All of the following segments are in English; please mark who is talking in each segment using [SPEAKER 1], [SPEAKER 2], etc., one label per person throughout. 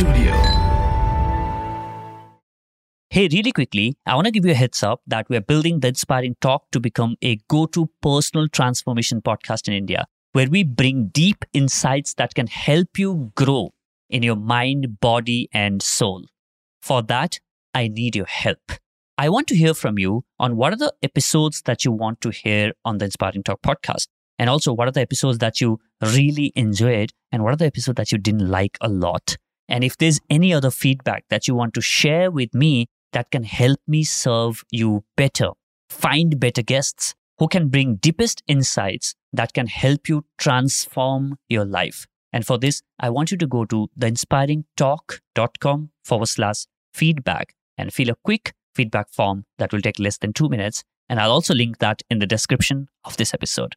[SPEAKER 1] Studio.
[SPEAKER 2] Hey, really quickly, I want to give you a heads up that we're building the Inspiring Talk to become a go to personal transformation podcast in India, where we bring deep insights that can help you grow in your mind, body, and soul. For that, I need your help. I want to hear from you on what are the episodes that you want to hear on the Inspiring Talk podcast. And also, what are the episodes that you really enjoyed? And what are the episodes that you didn't like a lot? And if there's any other feedback that you want to share with me that can help me serve you better, find better guests who can bring deepest insights that can help you transform your life. And for this, I want you to go to theinspiringtalk.com forward slash feedback and fill a quick feedback form that will take less than two minutes. And I'll also link that in the description of this episode.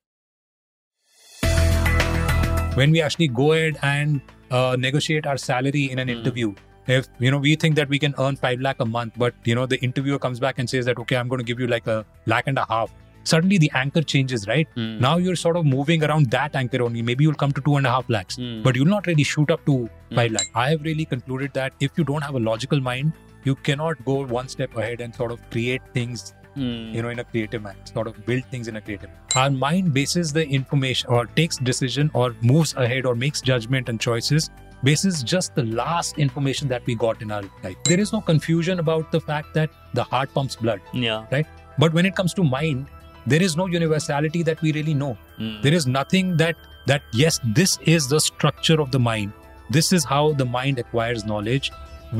[SPEAKER 3] when we actually go ahead and uh, negotiate our salary in an
[SPEAKER 2] Mm.
[SPEAKER 3] interview if you know we think that we can earn 5 lakh a month but you know the interviewer comes back and says that okay i'm going to give you like a lakh and a half suddenly the anchor changes right
[SPEAKER 2] Mm.
[SPEAKER 3] now you're sort of moving around that anchor only maybe you'll come to two and a half lakhs
[SPEAKER 2] Mm.
[SPEAKER 3] but you'll not really shoot up to
[SPEAKER 2] Mm.
[SPEAKER 3] 5 lakh i have really concluded that if you don't have a logical mind you cannot go one step ahead and sort of create things
[SPEAKER 2] Mm.
[SPEAKER 3] you know in a creative manner sort of build things in a creative manner. our mind bases the information or takes decision or moves ahead or makes judgment and choices bases just the last information that we got in our life there is no confusion about the fact that the heart pumps blood
[SPEAKER 2] yeah.
[SPEAKER 3] Right but when it comes to mind there is no universality that we really know
[SPEAKER 2] Mm.
[SPEAKER 3] there is nothing that that yes this is the structure of the mind this is how the mind acquires knowledge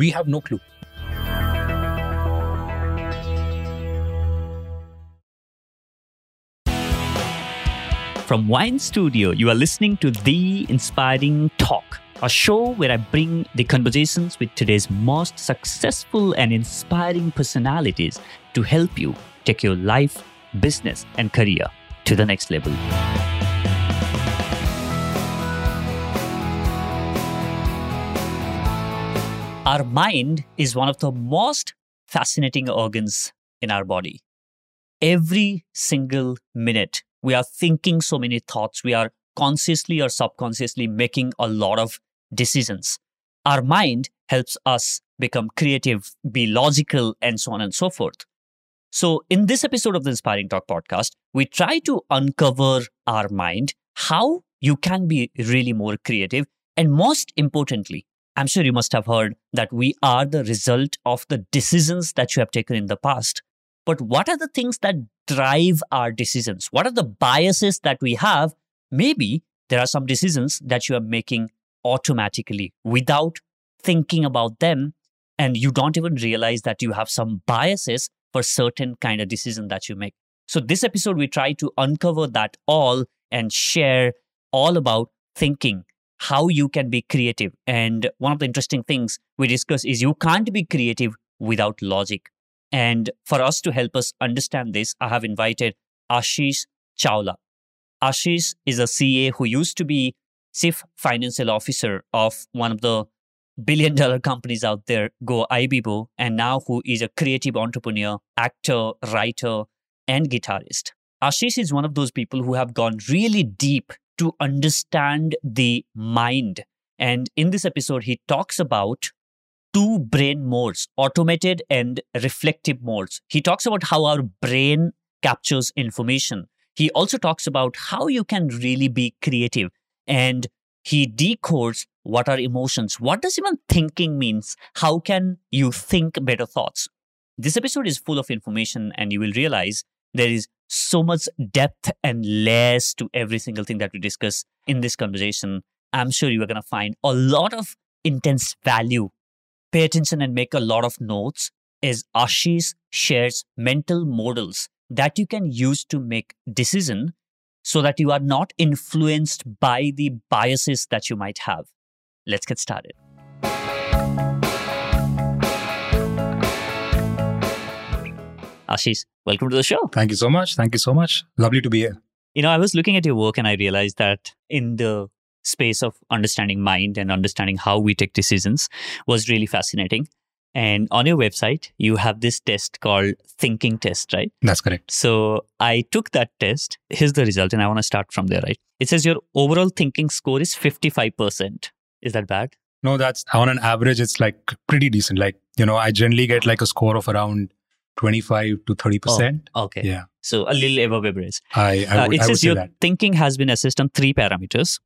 [SPEAKER 3] we have no clue
[SPEAKER 2] From Wyn Studio, you are listening to The Inspiring Talk, a show where I bring the conversations with today's most successful and inspiring personalities to help you take your life, business, and career to the next level. Our mind is one of the most fascinating organs in our body. Every single minute, we are thinking so many thoughts. We are consciously or subconsciously making a lot of decisions. Our mind helps us become creative, be logical, and so on and so forth. So, in this episode of the Inspiring Talk podcast, we try to uncover our mind, how you can be really more creative, and most importantly, I'm sure you must have heard that we are the result of the decisions that you have taken in the past. But what are the things that drive our decisions? What are the biases that we have? Maybe there are some decisions that you are making automatically without thinking about them. And you don't even realize that you have some biases for certain kind of decision that you make. So this episode, we try to uncover that all and share all about thinking, how you can be creative. And one of the interesting things we discuss is you can't be creative without logic. And for us to help us understand this, I have invited Ashish Chawla. Ashish is a CA who used to be chief financial officer of one of the billion dollar companies out there, Goibibo, and now who is a creative entrepreneur, actor, writer, and guitarist. Ashish is one of those people who have gone really deep to understand the mind. And in this episode, he talks about two brain modes automated and reflective modes. He talks about how our brain captures information. He also talks about how you can really be creative and he decodes what are emotions. What does even thinking means? How can you think better thoughts? This episode is full of information and you will realize there is so much depth and layers to every single thing that we discuss in this conversation. I'm sure you are going to find a lot of intense value. Pay attention and make a lot of notes is Ashish shares mental models that you can use to make decision so that you are not influenced by the biases that you might have. Let's get started. Ashish, welcome to the show.
[SPEAKER 3] Thank you so much. Thank you so much. Lovely to be here.
[SPEAKER 2] You know, I was looking at your work and I realized that in the space of understanding mind and understanding how we take decisions was really fascinating. And on your website, you have this test called thinking test, right?
[SPEAKER 3] That's correct.
[SPEAKER 2] So I took that test. Here's the result, and I want to start from there, right? It says your overall thinking score is 55%. Is that bad?
[SPEAKER 3] No, that's on an average, it's like pretty decent. Like, you know, I generally get like a score of around 25 to 30%.
[SPEAKER 2] Oh, okay.
[SPEAKER 3] Yeah.
[SPEAKER 2] So a little above average.
[SPEAKER 3] I, I,
[SPEAKER 2] Uh,
[SPEAKER 3] would,
[SPEAKER 2] it
[SPEAKER 3] I
[SPEAKER 2] says
[SPEAKER 3] say
[SPEAKER 2] your
[SPEAKER 3] that.
[SPEAKER 2] thinking has been assessed on three parameters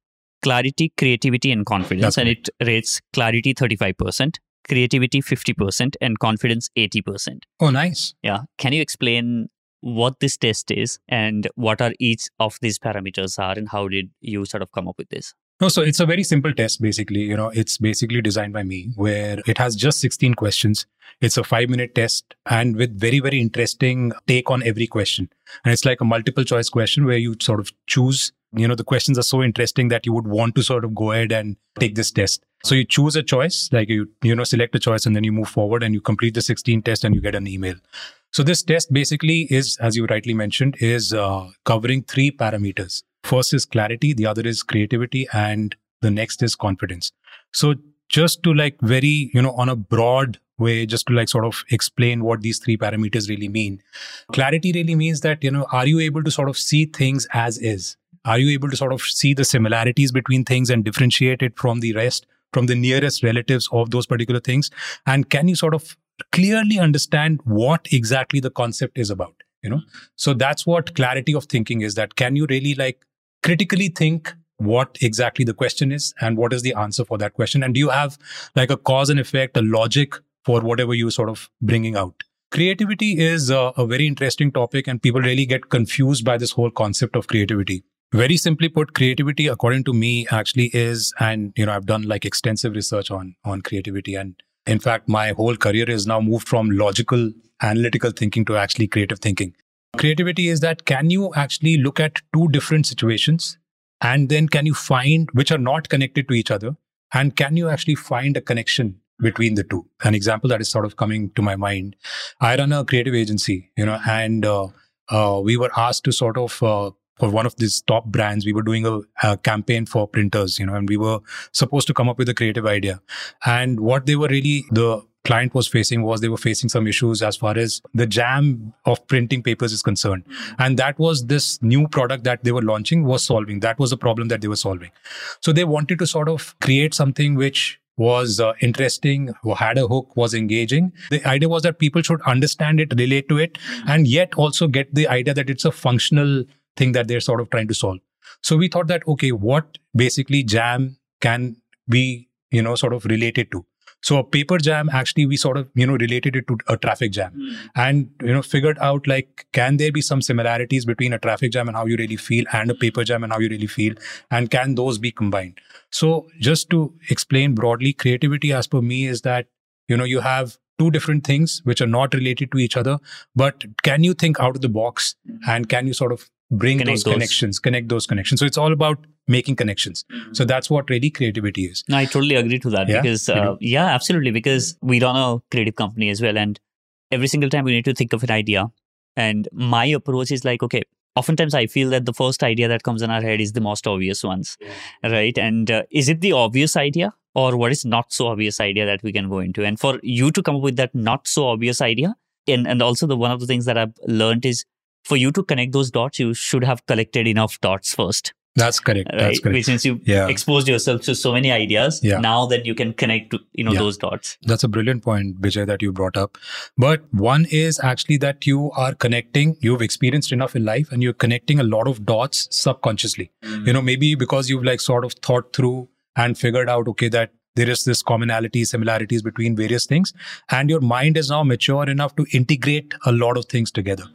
[SPEAKER 2] clarity, creativity, and confidence.
[SPEAKER 3] That's
[SPEAKER 2] and it rates clarity 35%, creativity 50%, and confidence 80%.
[SPEAKER 3] Oh, nice.
[SPEAKER 2] Yeah. Can you explain what this test is and what are each of these parameters are and how did you sort of come up with this?
[SPEAKER 3] No, so it's a very simple test, basically. You know, it's basically designed by me where it has just 16 questions. It's a five minute test and with very, very interesting take on every question. And it's like a multiple choice question where you sort of choose, you know, the questions are so interesting that you would want to sort of go ahead and take this test. So you choose a choice, like you, you know, select a choice and then you move forward and you complete the 16 test and you get an email. So this test basically is, as you rightly mentioned, is uh, covering three parameters. First is clarity, the other is creativity, and the next is confidence. So just to like very, you know, on a broad way, just to like sort of explain what these three parameters really mean. Clarity really means that, you know, are you able to sort of see things as is? Are you able to sort of see the similarities between things and differentiate it from the rest, from the nearest relatives of those particular things? And can you sort of clearly understand what exactly the concept is about? You know, so that's what clarity of thinking is that can you really like critically think what exactly the question is and what is the answer for that question? And do you have like a cause and effect, a logic for whatever you sort of bringing out? Creativity is a, a very interesting topic, and people really get confused by this whole concept of creativity. Very simply put, creativity, according to me, actually is, and you know, I've done like extensive research on on creativity, and in fact, my whole career is now moved from logical, analytical thinking to actually creative thinking. Creativity is that can you actually look at two different situations, and then can you find which are not connected to each other, and can you actually find a connection between the two. An example that is sort of coming to my mind. I run a creative agency, you know, and uh, uh, we were asked to sort of uh, for one of these top brands, we were doing a, a, campaign for printers, you know, and we were supposed to come up with a creative idea. And what they were really the client was facing was they were facing some issues as far as the jam of printing papers is concerned and that was this new product that they were launching was solving that was the problem that they were solving so they wanted to sort of create something which was uh, interesting, had a hook, was engaging. The idea was that people should understand it, relate to it, and yet also get the idea that it's a functional thing that they're sort of trying to solve. So we thought that, okay, what basically jam can be, you know, sort of related to? So a paper jam, actually, we sort of, you know, related it to a traffic jam mm. and, you know, figured out like, can there be some similarities between a traffic jam and how you really feel and a paper jam and how you really feel? And can those be combined? So just to explain broadly, creativity as per me is that, you know, you have two different things which are not related to each other, but can you think out of the box and can you sort of bring
[SPEAKER 2] Connect
[SPEAKER 3] those,
[SPEAKER 2] those.
[SPEAKER 3] connections, connect those connections? So it's all about making connections. So that's what really creativity is.
[SPEAKER 2] No, I totally agree to that
[SPEAKER 3] Yeah?
[SPEAKER 2] because,
[SPEAKER 3] You
[SPEAKER 2] uh,
[SPEAKER 3] do?
[SPEAKER 2] yeah, absolutely. Because we run a creative company as well. And every single time we need to think of an idea. And my approach is like, okay, oftentimes I feel that the first idea that comes in our head is the most obvious ones, right? And uh, is it the obvious idea or what is not so obvious idea that we can go into? And for you to come up with that not so obvious idea, and, and also the one of the things that I've learned is for you to connect those dots, you should have collected enough dots first
[SPEAKER 3] That's correct. That's
[SPEAKER 2] right?
[SPEAKER 3] correct.
[SPEAKER 2] Which means you
[SPEAKER 3] Yeah.
[SPEAKER 2] exposed yourself to so many ideas.
[SPEAKER 3] Yeah.
[SPEAKER 2] Now that you can connect to you know
[SPEAKER 3] Yeah.
[SPEAKER 2] those dots.
[SPEAKER 3] That's a brilliant point, Vijay, that you brought up. But one is actually that you are connecting, you've experienced enough in life and you're connecting a lot of dots subconsciously. Mm. You know, maybe because you've like sort of thought through and figured out, okay, that there is this commonality, similarities between various things. And your mind is now mature enough to integrate a lot of things together.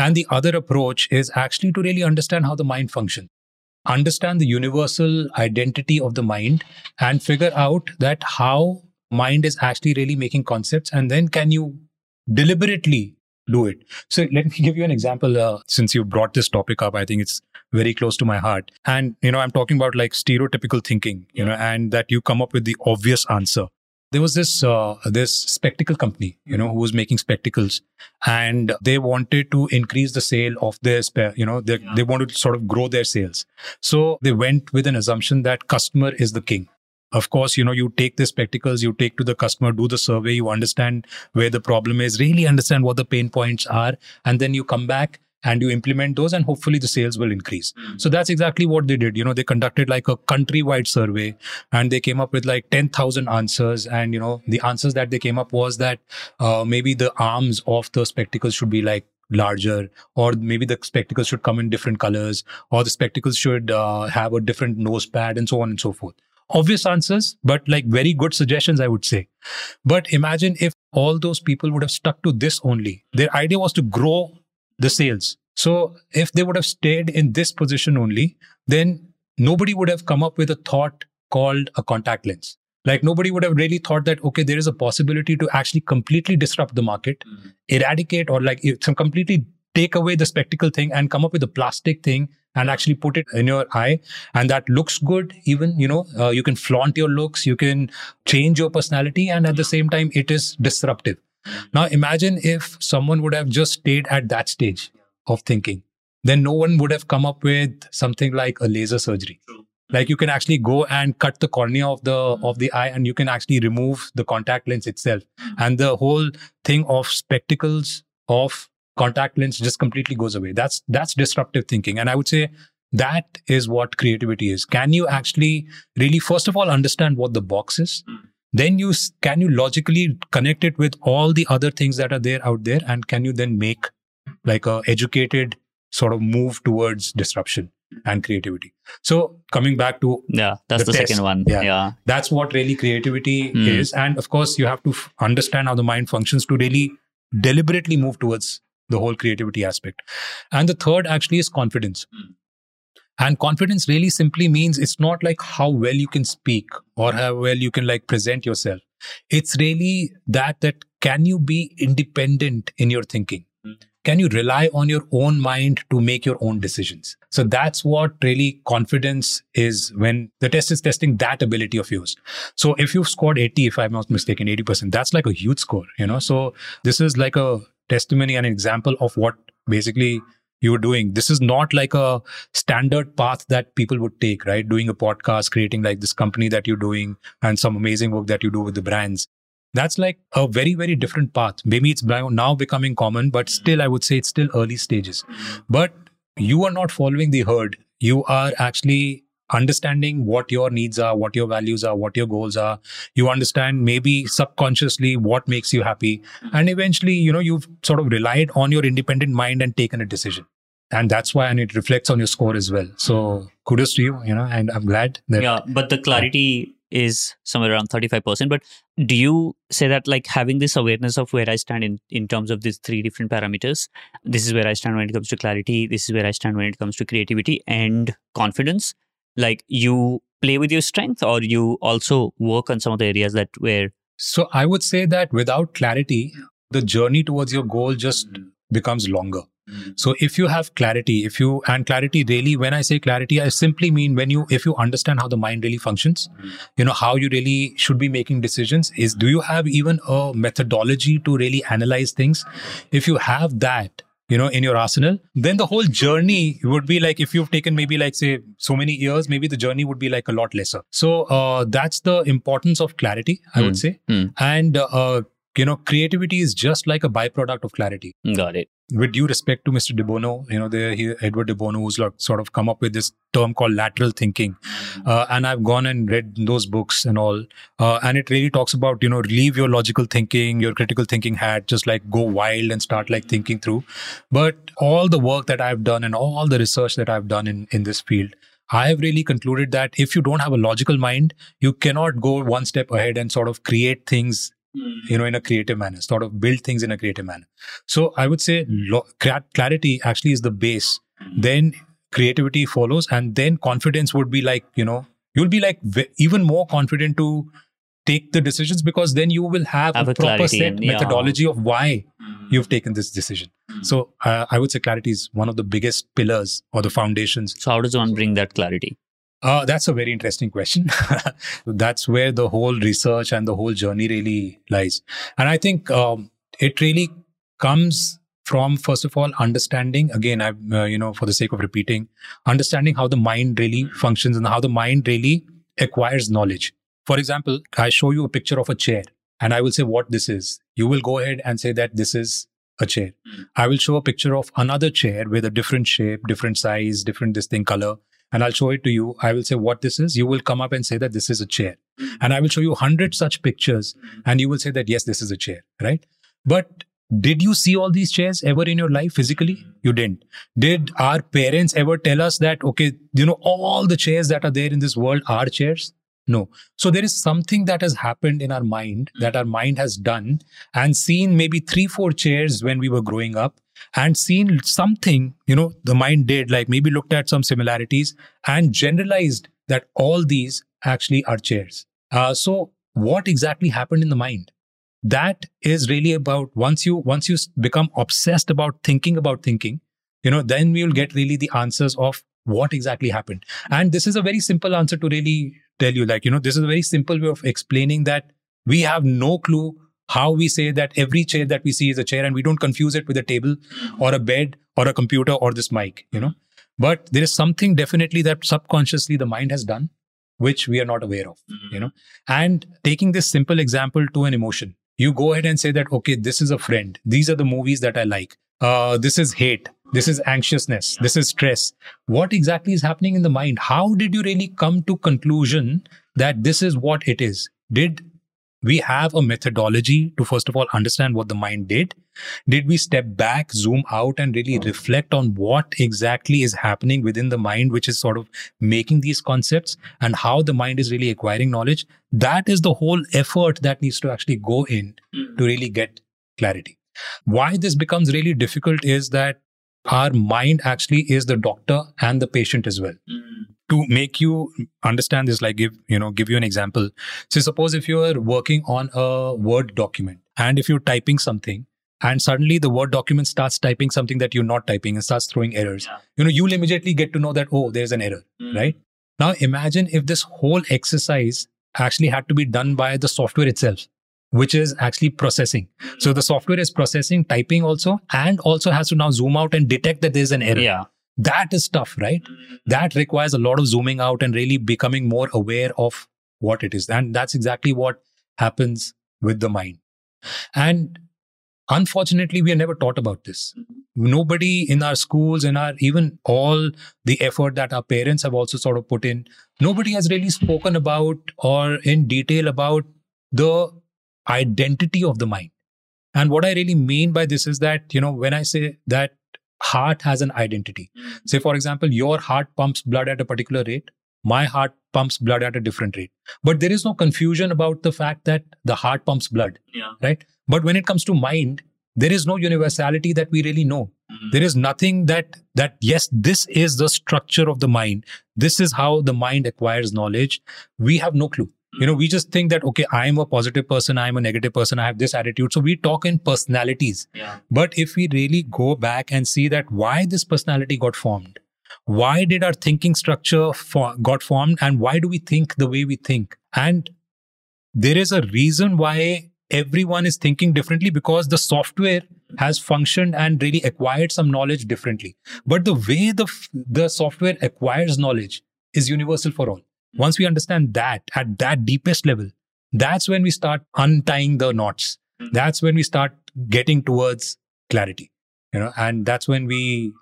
[SPEAKER 3] And the other approach is actually to really understand how the mind functions. Understand the universal identity of the mind and figure out that how mind is actually really making concepts and then can you deliberately do it. So let me give you an example uh, since you brought this topic up i think it's very close to my heart. And you know i'm talking about like stereotypical thinking you know and that you come up with the obvious answer there was this uh, this spectacle company you know who was making spectacles and they wanted to increase the sale of their spe- you know they, they wanted to sort of grow their sales. So they went with an assumption that customer is the king. Of course you know you take the spectacles you take to the customer do the survey you understand where the problem is really understand what the pain points are and then you come back and you implement those and hopefully the sales will increase. So that's exactly what they did. You know they conducted like a countrywide survey and they came up with like 10000 answers. And you know the answers that they came up was that uh, maybe the arms of the spectacles should be like larger or maybe the spectacles should come in different colors or the spectacles should uh, have a different nose pad and so on and so forth. Obvious answers but like very good suggestions i would say. But imagine if all those people would have stuck to this only. Their idea was to grow the sales so if they would have stayed in this position only then nobody would have come up with a thought called a contact lens like nobody would have really thought that okay there is a possibility to actually completely disrupt the market mm-hmm. eradicate or like some completely take away the spectacle thing and come up with a plastic thing and actually put it in your eye and that looks good even you know uh, you can flaunt your looks you can change your personality and at the same time it is disruptive. Now imagine if someone would have just stayed at that stage of thinking. Then no one would have come up with something like a laser surgery. Like you can actually go and cut the cornea of the mm-hmm. of the eye and you can actually remove the contact lens itself. Mm-hmm. And the whole thing of spectacles of contact lens just completely goes away. That's that's disruptive thinking. And i would say that is what creativity is. Can you actually really first of all understand what the box is mm. Then you can you logically connect it with all the other things that are there out there and can you then make like a educated sort of move towards disruption and creativity. So coming back to
[SPEAKER 2] yeah, that's the, the second one. Yeah, yeah,
[SPEAKER 3] that's what really creativity mm. is, and of course you have to f- understand how the mind functions to really deliberately move towards the whole creativity aspect. And the third actually is confidence. Mm. And confidence really simply means it's not like how well you can speak or how well you can like present yourself. It's really that that can you be independent in your thinking? Mm can you rely on your own mind to make your own decisions? So that's what really confidence is when the test is testing that ability of yours. So if you've scored 80, if I'm not mistaken, 80%, that's like a huge score, you know? So this is like a testimony and an example of what basically you're doing. This is not like a standard path that people would take, right? Doing a podcast, creating like this company that you're doing and some amazing work that you do with the brands. That's like a very very different path. Maybe it's now becoming common but still i would say it's still early stages. But you are not following the herd. You are actually understanding what your needs are what your values are what your goals are. You understand maybe subconsciously what makes you happy. And eventually you know you've sort of relied on your independent mind and taken a decision and that's why and it reflects on your score as well. So kudos to you you know and i'm glad
[SPEAKER 2] that yeah but the clarity is somewhere around 35% but do you say that like having this awareness of where i stand in in terms of these three different parameters this is where i stand when it comes to clarity this is where i stand when it comes to creativity and confidence? Like you play with your strength or you also work on some of the areas that where
[SPEAKER 3] so i would say that without clarity the journey towards your goal just becomes longer so if you have clarity, if you, and clarity really, when I say clarity, I simply mean when you, if you understand how the mind really functions, you know, how you really should be making decisions is do you have even a methodology to really analyze things? If you have that, you know, in your arsenal, then the whole journey would be like if you've taken maybe like say so many years, maybe the journey would be like a lot lesser. So uh, that's the importance of clarity, I mm. would hmm. say. Mm. And uh, you know, creativity is just like a byproduct of clarity.
[SPEAKER 2] Got it
[SPEAKER 3] with due respect to Mr. De Bono, you know, there he, Edward De Bono, who's like sort of come up with this term called lateral thinking, uh, and I've gone and read those books and all, uh, and it really talks about you know leave your logical thinking, your critical thinking hat, just like go wild and start like thinking through. But all the work that I've done and all the research that I've done in in this field. I have really concluded that if you don't have a logical mind, you cannot go one step ahead and sort of create things you know in a creative manner sort of build things in a creative manner. So i would say lo- clarity actually is the base. Then creativity follows and then confidence would be like you know you'll be like v- even more confident to take the decisions because then you will have, have a, a proper set and, yeah. methodology of why you've taken this decision. So uh, i would say clarity is one of the biggest pillars or the foundations.
[SPEAKER 2] So how does one bring that clarity
[SPEAKER 3] uh, that's a very interesting question. that's where the whole research and the whole journey really lies. And I think um, it really comes from, first of all, understanding, again, I, uh, you know, for the sake of repeating, understanding how the mind really functions and how the mind really acquires knowledge. For example, I show you a picture of a chair and I will say what this is. You will go ahead and say that this is a chair. I will show a picture of another chair with a different shape, different size, different this thing color, and I'll show it to you. I will say what this is. You will come up and say that this is a chair, and I will show you hundred such pictures, and you will say that yes, this is a chair, right? But did you see all these chairs ever in your life physically? You didn't. Did our parents ever tell us that, okay, you know, all the chairs that are there in this world are chairs? No. So there is something that has happened in our mind that our mind has done and seen maybe three, four chairs when we were growing up and seen something, you know, the mind did, like maybe looked at some similarities and generalized that all these actually are chairs. Uh, so what exactly happened in the mind? that is really about once you once you become obsessed about thinking about thinking you know then we will get really the answers of what exactly happened and this is a very simple answer to really tell you like you know this is a very simple way of explaining that we have no clue how we say that every chair that we see is a chair and we don't confuse it with a table or a bed or a computer or this mic you know but there is something definitely that subconsciously the mind has done which we are not aware of mm-hmm. you know and taking this simple example to an emotion you go ahead and say that, okay, this is a friend. These are the movies that I like. Uh, this is hate. This is anxiousness. This is stress. What exactly is happening in the mind? How did you really come to conclusion that this is what it is? Did we have a methodology to first of all understand what the mind did did we step back zoom out and really hmm. reflect on what exactly is happening within the mind which is sort of making these concepts and how the mind is really acquiring knowledge that is the whole effort that needs to actually go in hmm. to really get clarity why this becomes really difficult is that our mind actually is the doctor and the patient as well to make you understand this like give you know give you an example so suppose if you are working on a word document and if you're typing something and suddenly the word document starts typing something that you're not typing and starts throwing errors yeah. you know you'll immediately get to know that oh there's an error mm. right now imagine if this whole exercise actually had to be done by the software itself which is actually processing so the software is processing typing also and also has to now zoom out and detect that there's an error
[SPEAKER 2] yeah
[SPEAKER 3] that is tough, right? That requires a lot of zooming out and really becoming more aware of what it is. And that's exactly what happens with the mind. And unfortunately, we are never taught about this. Nobody in our schools, in our even all the effort that our parents have also sort of put in, nobody has really spoken about or in detail about the identity of the mind. And what I really mean by this is that, you know, when I say that heart has an identity. Mm-hmm. Say, for example, your heart pumps blood at a particular rate, my heart pumps blood at a different rate. But there is no confusion about the fact that the heart pumps blood,
[SPEAKER 2] yeah.
[SPEAKER 3] right? But when it comes to mind, there is no universality that we really know. Mm-hmm. There is nothing that that yes, this is the structure of the mind. This is how the mind acquires knowledge. We have no clue you know we just think that okay i'm a positive person i'm a negative person i have this attitude. So we talk in personalities.
[SPEAKER 2] Yeah.
[SPEAKER 3] but if we really go back and see that why this personality got formed why did our thinking structure for, got formed and why do we think the way we think? And there is a reason why everyone is thinking differently because the software has functioned and really acquired some knowledge differently. But the way the the software acquires knowledge is universal for all once we understand that at that deepest level, that's when we start untying the knots. Hmm. That's when we start getting towards clarity, you know, and that's when we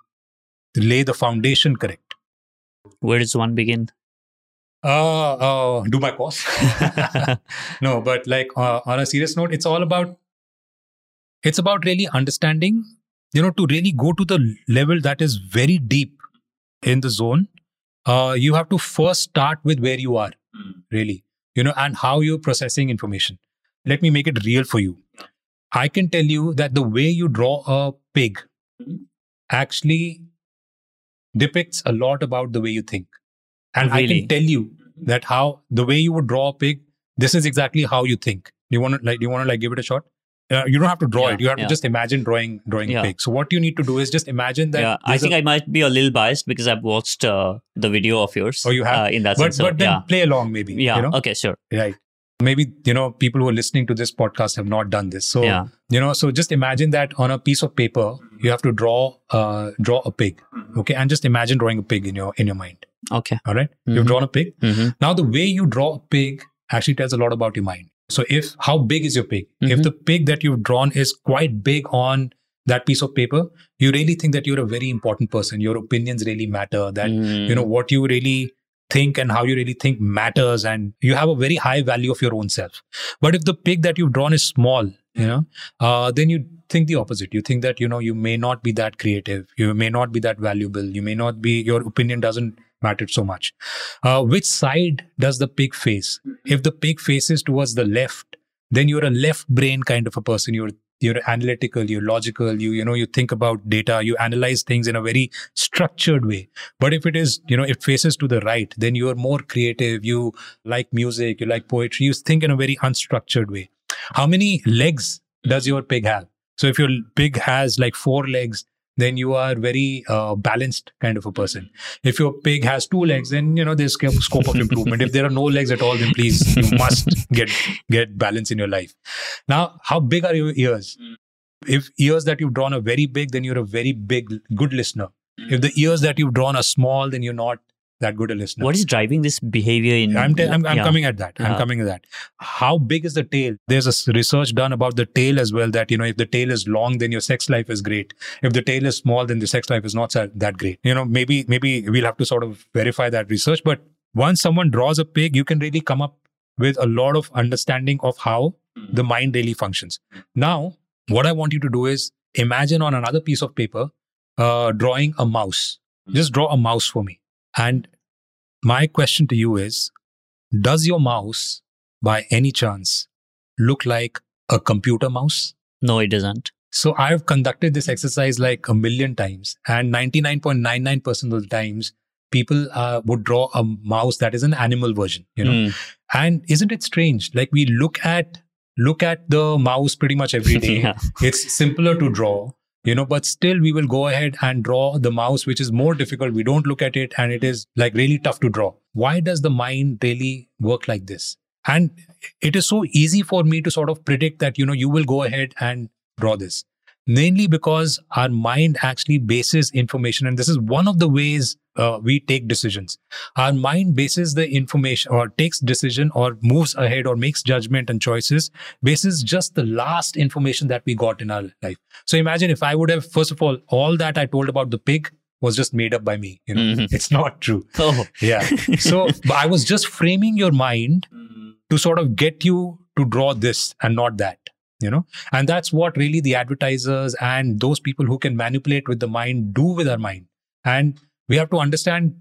[SPEAKER 3] lay the foundation correct.
[SPEAKER 2] Where does one begin?
[SPEAKER 3] Uh, uh do my course. no, but like uh, on a serious note, it's all about it's about really understanding, you know, to really go to the level that is very deep in the zone uh, you have to first start with where you are, mm. really, you know, and how you're processing information. Let me make it real for you. I can tell you that the way you draw a pig mm. actually depicts a lot about the way you think. And really? I can tell you that how the way you would draw a pig, this is exactly how you think. Do you want to like? Do you want to like give it a shot? Uh, you don't have to draw yeah, it. You have yeah. to just imagine drawing drawing yeah. a pig. So what you need to do is just imagine that.
[SPEAKER 2] Yeah, I think a, I might be a little biased because I've watched uh, the video of yours.
[SPEAKER 3] Oh, you have
[SPEAKER 2] uh, in that
[SPEAKER 3] but,
[SPEAKER 2] sense.
[SPEAKER 3] But then play along, maybe.
[SPEAKER 2] Yeah.
[SPEAKER 3] You know?
[SPEAKER 2] Okay. Sure.
[SPEAKER 3] Right. Maybe you know people who are listening to this podcast have not done this. So yeah. you know, so just imagine that on a piece of paper you have to draw uh, draw a pig. Okay, and just imagine drawing a pig in your in your mind.
[SPEAKER 2] Okay.
[SPEAKER 3] All right? mm-hmm. You've drawn a pig.
[SPEAKER 2] Mm-hmm.
[SPEAKER 3] Now the way you draw a pig actually tells a lot about your mind. So if how big is your pig? Mm-hmm. If the pig that you've drawn is quite big on that piece of paper, you really think that you're a very important person. Your opinions really matter. That you know what you really think and how you really think matters, and you have a very high value of your own self. But if the pig that you've drawn is small, you know, uh, then you think the opposite. You think that you know you may not be that creative. You may not be that valuable. You may not be. Your opinion doesn't matter so much. Uh, which side does the pig face? If the pig faces towards the left, then you're a left brain kind of a person. You're you're analytical you're logical you you know you think about data you analyze things in a very structured way but if it is you know it faces to the right then you are more creative you like music you like poetry you think in a very unstructured way how many legs does your pig have so if your pig has like four legs then you are very uh, balanced kind of a person. If your pig has two legs, then you know there's scope of improvement. if there are no legs at all, then please you must get get balance in your life. Now, how big are your ears? If ears that you've drawn are very big, then you're a very big good listener. If the ears that you've drawn are small, then you're not that good a listener.
[SPEAKER 2] What is driving this behavior in?
[SPEAKER 3] I'm, t- I'm, I'm
[SPEAKER 2] yeah.
[SPEAKER 3] coming at that. I'm coming at that. How big is the tail? There's a research done about the tail as well. That you know, if the tail is long, then your sex life is great. If the tail is small, then the sex life is not that great. You know, maybe maybe we'll have to sort of verify that research. But once someone draws a pig, you can really come up with a lot of understanding of how the mind really functions. Now, what I want you to do is imagine on another piece of paper, uh, drawing a mouse. Just draw a mouse for me. And my question to you is Does your mouse, by any chance, look like a computer mouse?
[SPEAKER 2] No, it doesn't.
[SPEAKER 3] So I've conducted this exercise like a million times, and 99.99% of the times, people uh, would draw a mouse that is an animal version, you know.
[SPEAKER 2] Mm.
[SPEAKER 3] And isn't it strange? Like we look at look at the mouse pretty much every day.
[SPEAKER 2] Yeah.
[SPEAKER 3] It's simpler to draw, you know, but still we will go ahead and draw the mouse, which is more difficult. We don't look at it and it is like really tough to draw. Why does the mind really work like this? And it is so easy for me to sort of predict that, you know, you will go ahead and draw this. Mainly because our mind actually bases information. And this is one of the ways uh, we take decisions. Our mind bases the information or takes decision or moves ahead or makes judgment and choices basis just the last information that we got in our life. So imagine if I would have, first of all, all that I told about the pig was just made up by me. You know,
[SPEAKER 2] Mhm.
[SPEAKER 3] it's not true.
[SPEAKER 2] Oh,
[SPEAKER 3] Yeah. So but I was just framing your mind to sort of get you to draw this and not that. You know, and that's what really the advertisers and those people who can manipulate with the mind do with our mind. And we have to understand,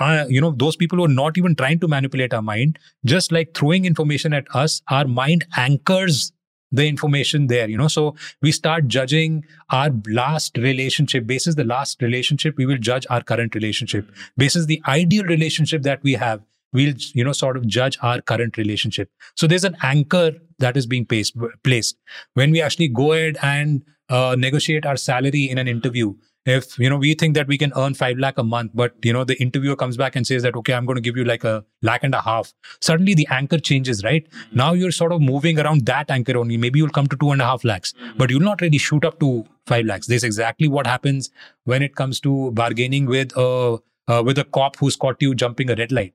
[SPEAKER 3] uh, you know, those people who are not even trying to manipulate our mind, just like throwing information at us, our mind anchors the information there, you know. So we start judging our last relationship basis the last relationship, we will judge our current relationship. Basis the ideal relationship that we have, we'll, you know, sort of judge our current relationship. So there's an anchor that is being placed. placed. When we actually go ahead and uh, negotiate our salary in an interview, if you know we think that we can earn five lakh a month, but you know the interviewer comes back and says that okay, I'm going to give you like a lakh and a half. Suddenly the anchor changes, right? Now you're sort of moving around that anchor only. Maybe you'll come to two and a half lakhs, but you'll not really shoot up to five lakhs. This is exactly what happens when it comes to bargaining with a uh, with a cop who's caught you jumping a red light.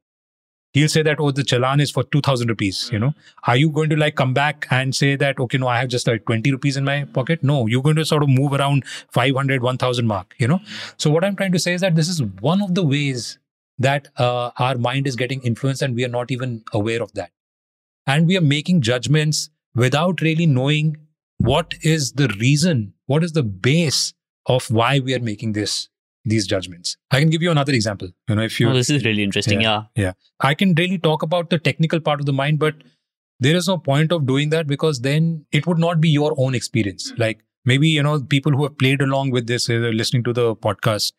[SPEAKER 3] He'll say that, oh, the challan is for 2000 rupees. You know, are you going to like come back and say that, okay, no, I have just like 20 rupees in my pocket? No, you're going to sort of move around 500, 1000 mark, you know? So what I'm trying to say is that this is one of the ways that uh, our mind is getting influenced and we are not even aware of that. And we are making judgments without really knowing what is the reason, what is the base of why we are making this these judgments. I can give you another example. You know, if you
[SPEAKER 2] oh, this is really interesting. Yeah. Yeah.
[SPEAKER 3] I can really talk about the technical part of the mind, but there is no point of doing that because then it would not be your own experience. Like maybe, you know, people who have played along with this, uh, listening to the podcast,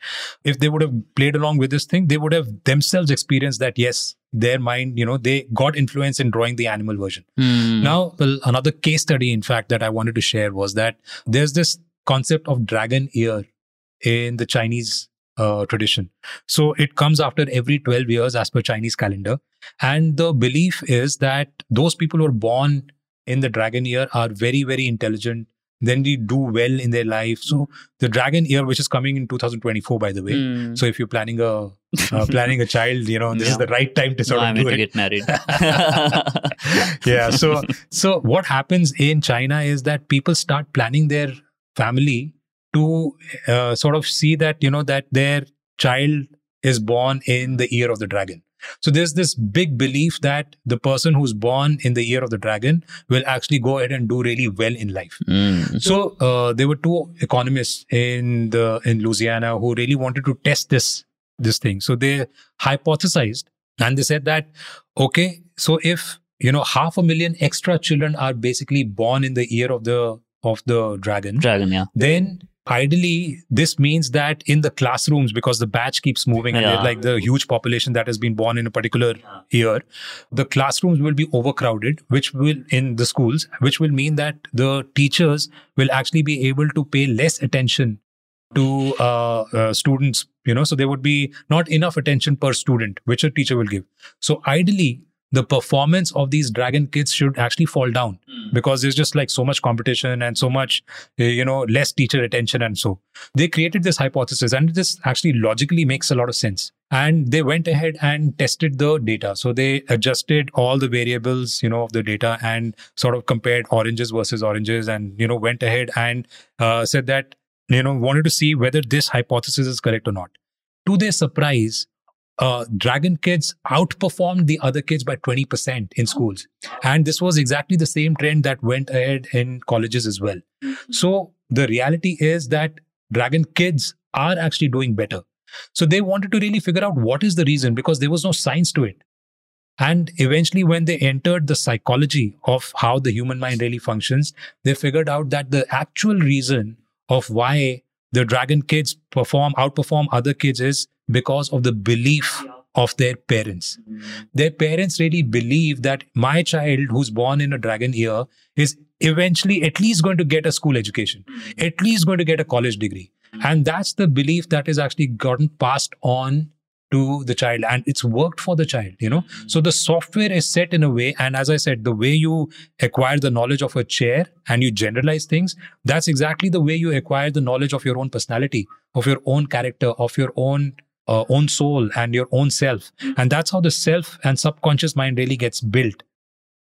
[SPEAKER 3] if they would have played along with this thing, they would have themselves experienced that, yes, their mind, you know, they got influence in drawing the animal version.
[SPEAKER 2] Hmm.
[SPEAKER 3] Now, well, another case study, in fact, that I wanted to share was that there's this concept of dragon ear in the Chinese uh, tradition. So it comes after every 12 years as per Chinese calendar. And the belief is that those people who are born in the dragon year are very, very intelligent. Then they do well in their life. So the dragon year, which is coming in 2024, by the way.
[SPEAKER 2] Hmm.
[SPEAKER 3] So if you're planning a uh, planning a child, you know, this is the right time to
[SPEAKER 2] No,
[SPEAKER 3] sort
[SPEAKER 2] I'm
[SPEAKER 3] of do
[SPEAKER 2] to
[SPEAKER 3] it
[SPEAKER 2] get married.
[SPEAKER 3] yeah so so what happens in china is that people start planning their family to uh, sort of see that you know that their child is born in the year of the dragon so there's this big belief that the person who's born in the year of the dragon will actually go ahead and do really well in life.
[SPEAKER 2] Mm.
[SPEAKER 3] So uh, there were two economists in the in Louisiana who really wanted to test this this thing. So they hypothesized and they said that okay, so if you know half a million extra children are basically born in the year of the of the dragon,
[SPEAKER 2] Dragon, yeah.
[SPEAKER 3] then ideally this means that in the classrooms because the batch keeps moving and
[SPEAKER 2] Yeah.
[SPEAKER 3] like the huge population that has been born in a particular year the classrooms will be overcrowded which will in the schools which will mean that the teachers will actually be able to pay less attention to uh, uh, students you know so there would be not enough attention per student which a teacher will give so ideally the performance of these dragon kids should actually fall down because there's just like so much competition and so much uh, you know less teacher attention and so. They created this hypothesis and this actually logically makes a lot of sense. And they went ahead and tested the data. So they adjusted all the variables you know of the data and sort of compared oranges versus oranges and you know went ahead and uh, said that you know wanted to see whether this hypothesis is correct or not. To their surprise uh, dragon kids outperformed the other kids by 20% in schools. And this was exactly the same trend that went ahead in colleges as well. So the reality is that dragon kids are actually doing better. So they wanted to really figure out what is the reason because there was no science to it. And eventually when they entered the psychology of how the human mind really functions they figured out that the actual reason of why the dragon kids perform outperform other kids is because of the belief of their parents. Their parents really believe that my child who's born in a dragon year is eventually at least going to get a school education at least going to get a college degree. And that's the belief that is actually gotten passed on to the child and it's worked for the child you know. So the software is set in a way and as i said the way you acquire the knowledge of a chair and you generalize things that's exactly the way you acquire the knowledge of your own personality of your own character of your own uh, own soul and your own self. And that's how the self and subconscious mind really gets built.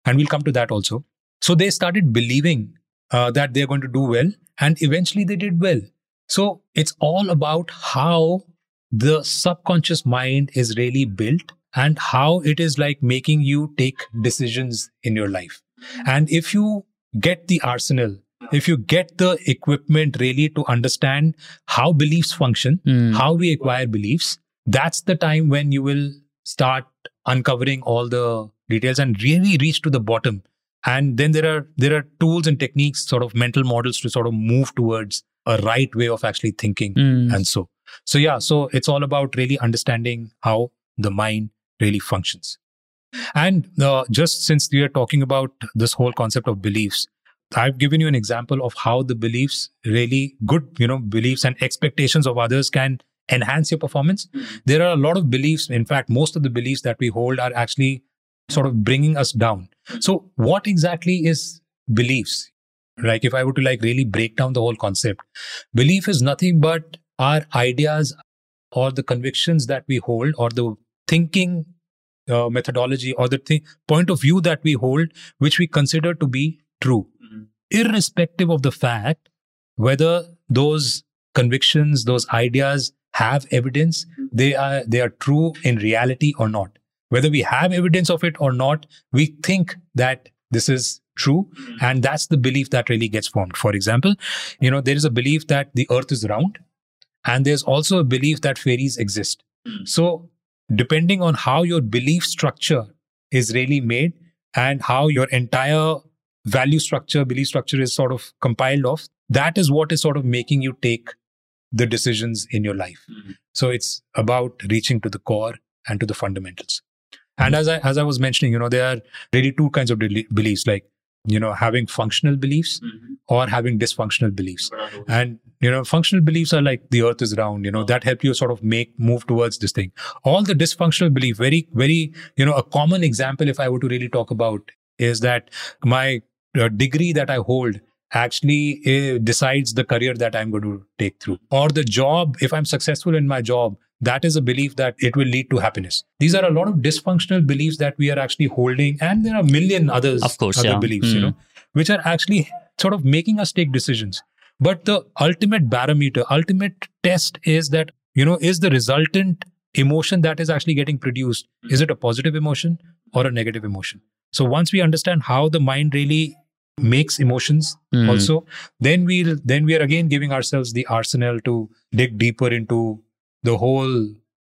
[SPEAKER 3] And we'll come to that also. So they started believing uh, that they're going to do well and eventually they did well. So it's all about how the subconscious mind is really built and how it is like making you take decisions in your life. And if you get the arsenal, if you get the equipment really to understand how beliefs function,
[SPEAKER 2] Mm.
[SPEAKER 3] how we acquire beliefs, that's the time when you will start uncovering all the details and really reach to the bottom. And then there are there are tools and techniques, sort of mental models to sort of move towards a right way of actually thinking
[SPEAKER 2] Mm.
[SPEAKER 3] and so so yeah so it's all about really understanding how the mind really functions and uh, just since we are talking about this whole concept of beliefs i've given you an example of how the beliefs really good you know beliefs and expectations of others can enhance your performance. There are a lot of beliefs in fact most of the beliefs that we hold are actually sort of bringing us down. So what exactly is beliefs? Like if i were to like really break down the whole concept belief is nothing but our ideas or the convictions that we hold or the thinking uh, methodology or the thi- point of view that we hold which we consider to be true mm-hmm. irrespective of the fact whether those convictions those ideas have evidence mm-hmm. they are they are true in reality or not. Whether we have evidence of it or not we think that this is true mm-hmm. and that's the belief that really gets formed. For example you know there is a belief that the earth is round and there's also a belief that fairies exist. So depending on how your belief structure is really made and how your entire value structure belief structure is sort of compiled of that is what is sort of making you take the decisions in your life. Mm-hmm. So it's about reaching to the core and to the fundamentals. And mm-hmm. as i as i was mentioning you know there are really two kinds of beli- beliefs like you know having functional beliefs mm-hmm. or having dysfunctional beliefs. And you know functional beliefs are like the earth is round you know that help you sort of make move towards this thing. All the dysfunctional belief very very you know a common example if i were to really talk about is that my uh, degree that i hold actually uh, decides the career that i'm going to take through or the job if i'm successful in my job that is a belief that it will lead to happiness these are a lot of dysfunctional beliefs that we are actually holding and there are a million others
[SPEAKER 2] Of course,
[SPEAKER 3] other
[SPEAKER 2] yeah.
[SPEAKER 3] beliefs you
[SPEAKER 2] Hmm.
[SPEAKER 3] know which are actually sort of making us take decisions But the ultimate barometer, ultimate test is that, you know, is the resultant emotion that is actually getting produced, is it a positive emotion or a negative emotion? So once we understand how the mind really makes emotions
[SPEAKER 2] Mm.
[SPEAKER 3] also, then we'll then we are again giving ourselves the arsenal to dig deeper into the whole,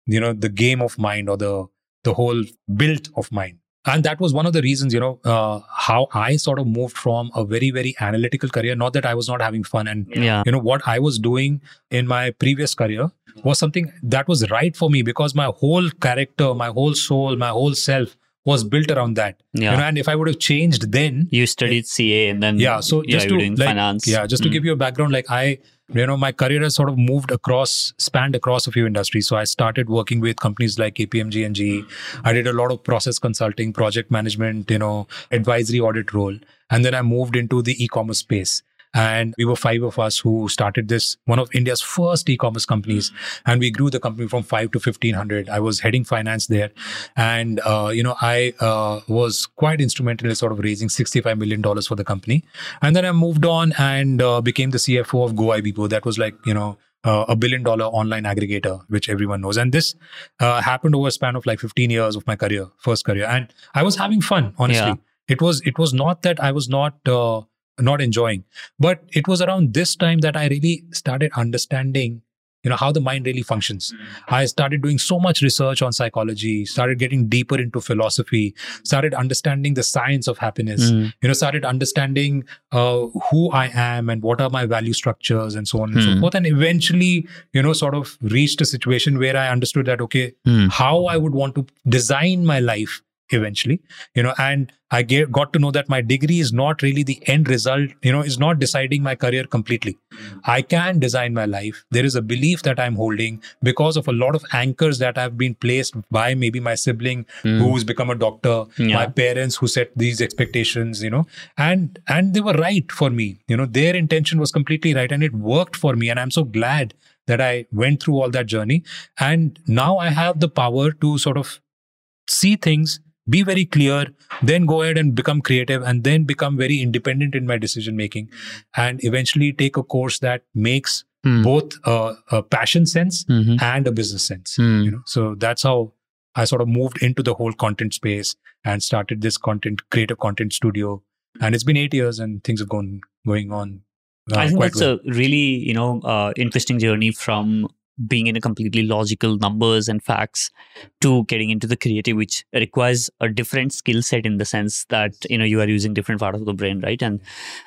[SPEAKER 3] you know, the game of mind or the the whole built of mind and that was one of the reasons you know uh, how i sort of moved from a very very analytical career not that i was not having fun and
[SPEAKER 2] Yeah.
[SPEAKER 3] you know what i was doing in my previous career was something that was right for me because my whole character my whole soul my whole self was built around that
[SPEAKER 2] Yeah.
[SPEAKER 3] you know and if i would have changed then
[SPEAKER 2] you studied CA and then
[SPEAKER 3] yeah so just
[SPEAKER 2] were
[SPEAKER 3] to
[SPEAKER 2] doing
[SPEAKER 3] like,
[SPEAKER 2] finance.
[SPEAKER 3] yeah just to
[SPEAKER 2] Mm.
[SPEAKER 3] give you a background like i you know my career has sort of moved across spanned across a few industries so i started working with companies like kpmg and ge i did a lot of process consulting project management you know advisory audit role and then i moved into the e-commerce space and we were five of us who started this one of india's first e-commerce companies. And we grew the company from 5 to 1500 i was heading finance there. And uh, you know i uh, was quite instrumental in sort of raising 65 million dollars for the company. And then i moved on and uh, became the cfo of go ibibo. That was like you know uh, a billion dollar online aggregator which everyone knows. And this uh, happened over a span of like 15 years of my career first career. And i was having fun honestly.
[SPEAKER 2] Yeah.
[SPEAKER 3] it was it was not that i was not uh, not enjoying but it was around this time that i really started understanding you know how the mind really functions i started doing so much research on psychology started getting deeper into philosophy started understanding the science of happiness
[SPEAKER 2] Mm.
[SPEAKER 3] you know started understanding uh, who i am and what are my value structures and so on and so
[SPEAKER 2] Hmm.
[SPEAKER 3] forth and eventually you know sort of reached a situation where i understood that okay
[SPEAKER 2] Mm.
[SPEAKER 3] how I would want to design my life eventually, you know, and I get, got to know that my degree is not really the end result, you know, is not deciding my career completely. I can design my life. There is a belief that I'm holding because of a lot of anchors that have been placed by maybe my sibling
[SPEAKER 2] Mm.
[SPEAKER 3] who's become a doctor,
[SPEAKER 2] Yeah.
[SPEAKER 3] my parents who set these expectations, you know, and and they were right for me. You know, their intention was completely right and it worked for me. And I'm so glad that I went through all that journey. And now I have the power to sort of see things, be very clear, then go ahead and become creative and then become very independent in my decision making and eventually take a course that makes
[SPEAKER 2] Mm.
[SPEAKER 3] both uh, a passion sense
[SPEAKER 2] Mhm.
[SPEAKER 3] and a business sense.
[SPEAKER 2] Mm.
[SPEAKER 3] You know, so that's how I sort of moved into the whole content space and started this content, creative content studio. And it's been eight years and things have gone going on. uh,
[SPEAKER 2] I think that's
[SPEAKER 3] well.
[SPEAKER 2] a really, you know, uh, interesting journey from being in a completely logical numbers and facts to getting into the creative, which requires a different skill set in the sense that you know you are using different part of the brain, right? And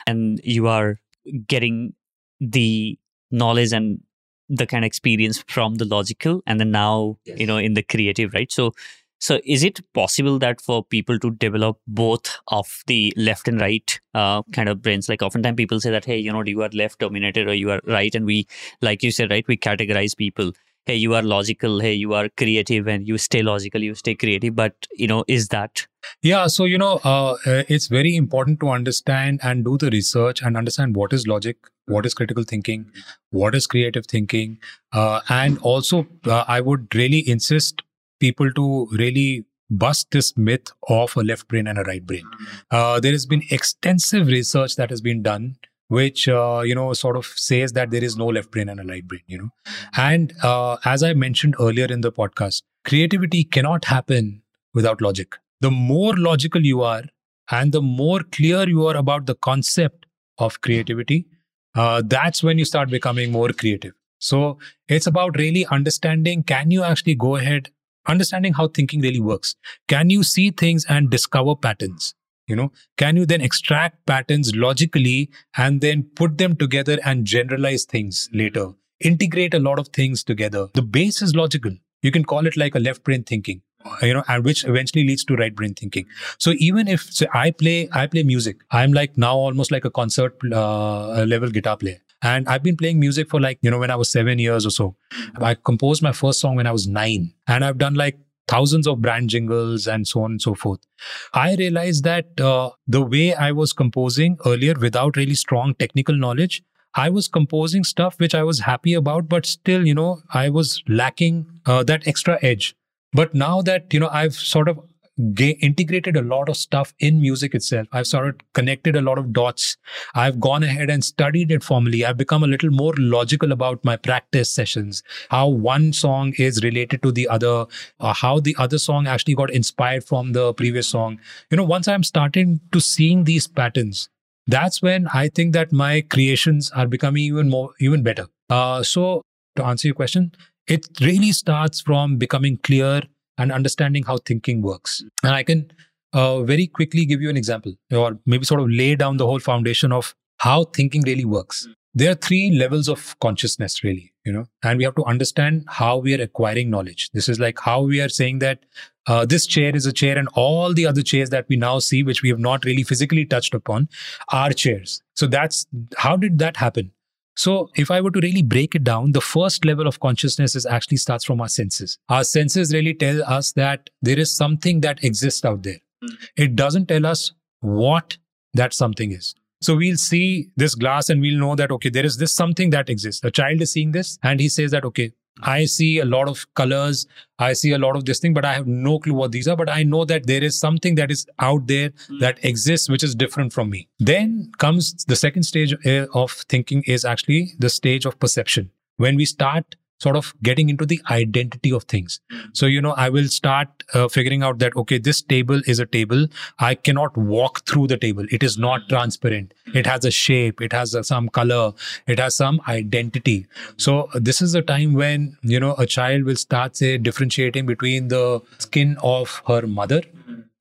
[SPEAKER 2] and you are getting the knowledge and the kind of experience from the logical, and then now you know in the creative, right? So. So, is it possible that for people to develop both of the left and right uh, kind of brains? Like, oftentimes people say that, hey, you know, you are left dominated or you are right. And we, like you said, right, we categorize people. Hey, you are logical. Hey, you are creative and you stay logical, you stay creative. But, you know, is that?
[SPEAKER 3] Yeah, so you know, uh, uh, it's very important to understand and do the research and understand what is logic, what is critical thinking, what is creative thinking, uh, and also uh, I would really insist people to really bust this myth of a left brain and a right brain. Uh, there has been extensive research that has been done which uh, you know sort of says that there is no left brain and a right brain you know. And uh, as i mentioned earlier in the podcast creativity cannot happen without logic. The more logical you are and the more clear you are about the concept of creativity uh, that's when you start becoming more creative. So it's about really understanding can you actually go ahead understanding how thinking really works. Can you see things and discover patterns? You know can you then extract patterns logically and then put them together and generalize things later? Integrate a lot of things together. The base is logical. You can call it like a left brain thinking you know and which eventually leads to right brain thinking. So even if say, i play i play music. I'm like now almost like a concert uh, level guitar player and i've been playing music for like you know when i was 7 years or so i composed my first song when i was 9 and i've done like thousands of brand jingles and so on and so forth. I realized that uh, the way I was composing earlier without really strong technical knowledge, I was composing stuff which I was happy about, but still, you know, I was lacking uh, that extra edge. But now that, you know, I've sort of ga- integrated a lot of stuff in music itself. I've sort of connected a lot of dots. I've gone ahead and studied it formally. I've become a little more logical about my practice sessions, how one song is related to the other, uh, how the other song actually got inspired from the previous song. You know, once I'm starting to seeing these patterns, that's when I think that my creations are becoming even more, even better. Uh, so to answer your question, it really starts from becoming clear and understanding how thinking works. And I can uh, very quickly give you an example or maybe sort of lay down the whole foundation of how thinking really works. There are three levels of consciousness, really, you know, and we have to understand how we are acquiring knowledge. This is like how we are saying that uh, this chair is a chair and all the other chairs that we now see, which we have not really physically touched upon, are chairs. So that's how did that happen? So if I were to really break it down, the first level of consciousness is actually starts from our senses. Our senses really tell us that there is something that exists out there. Hmm. It doesn't tell us what that something is. So we'll see this glass and we'll know that, okay, there is this something that exists. A child is seeing this and he says that, okay, I see a lot of colors. I see a lot of this thing, but I have no clue what these are. But I know that there is something that is out there that exists, which is different from me. Then comes the second stage uh, of thinking is actually the stage of perception. When we start sort of getting into the identity of things. Hmm. So, you know, I will start uh, figuring out that, okay, this table is a table. I cannot walk through the table. It is not hmm. transparent. It has a shape. It has a, some color. It has some identity. Hmm. So uh, this is a time when, you know, a child will start, say, differentiating between the skin of her mother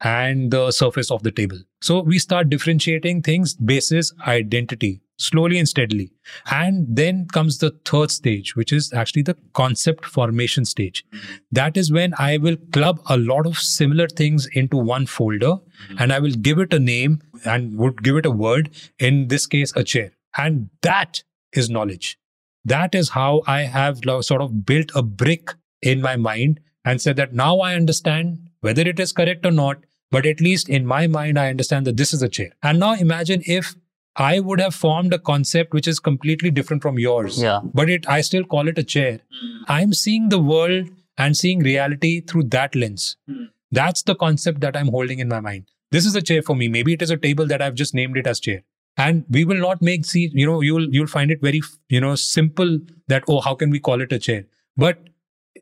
[SPEAKER 3] and the surface of the table. So we start differentiating things basis identity slowly and steadily. And then comes the third stage, which is actually the concept formation stage. That is when I will club a lot of similar things into one folder and I will give it a name and would give it a word, in this case, a chair. And that is knowledge. That is how I have sort of built a brick in my mind and said that now I understand whether it is correct or not, but at least in my mind, I understand that this is a chair. And now imagine if I would have formed a concept which is completely different from yours.
[SPEAKER 2] Yeah.
[SPEAKER 3] But it I still call it a chair. I'm seeing the world and seeing reality through that lens. Hmm. That's the concept that I'm holding in my mind. This is a chair for me. Maybe it is a table that I've just named it as chair. And we will not make see, you know, you'll you'll find it very, you know, simple that, oh, how can we call it a chair? But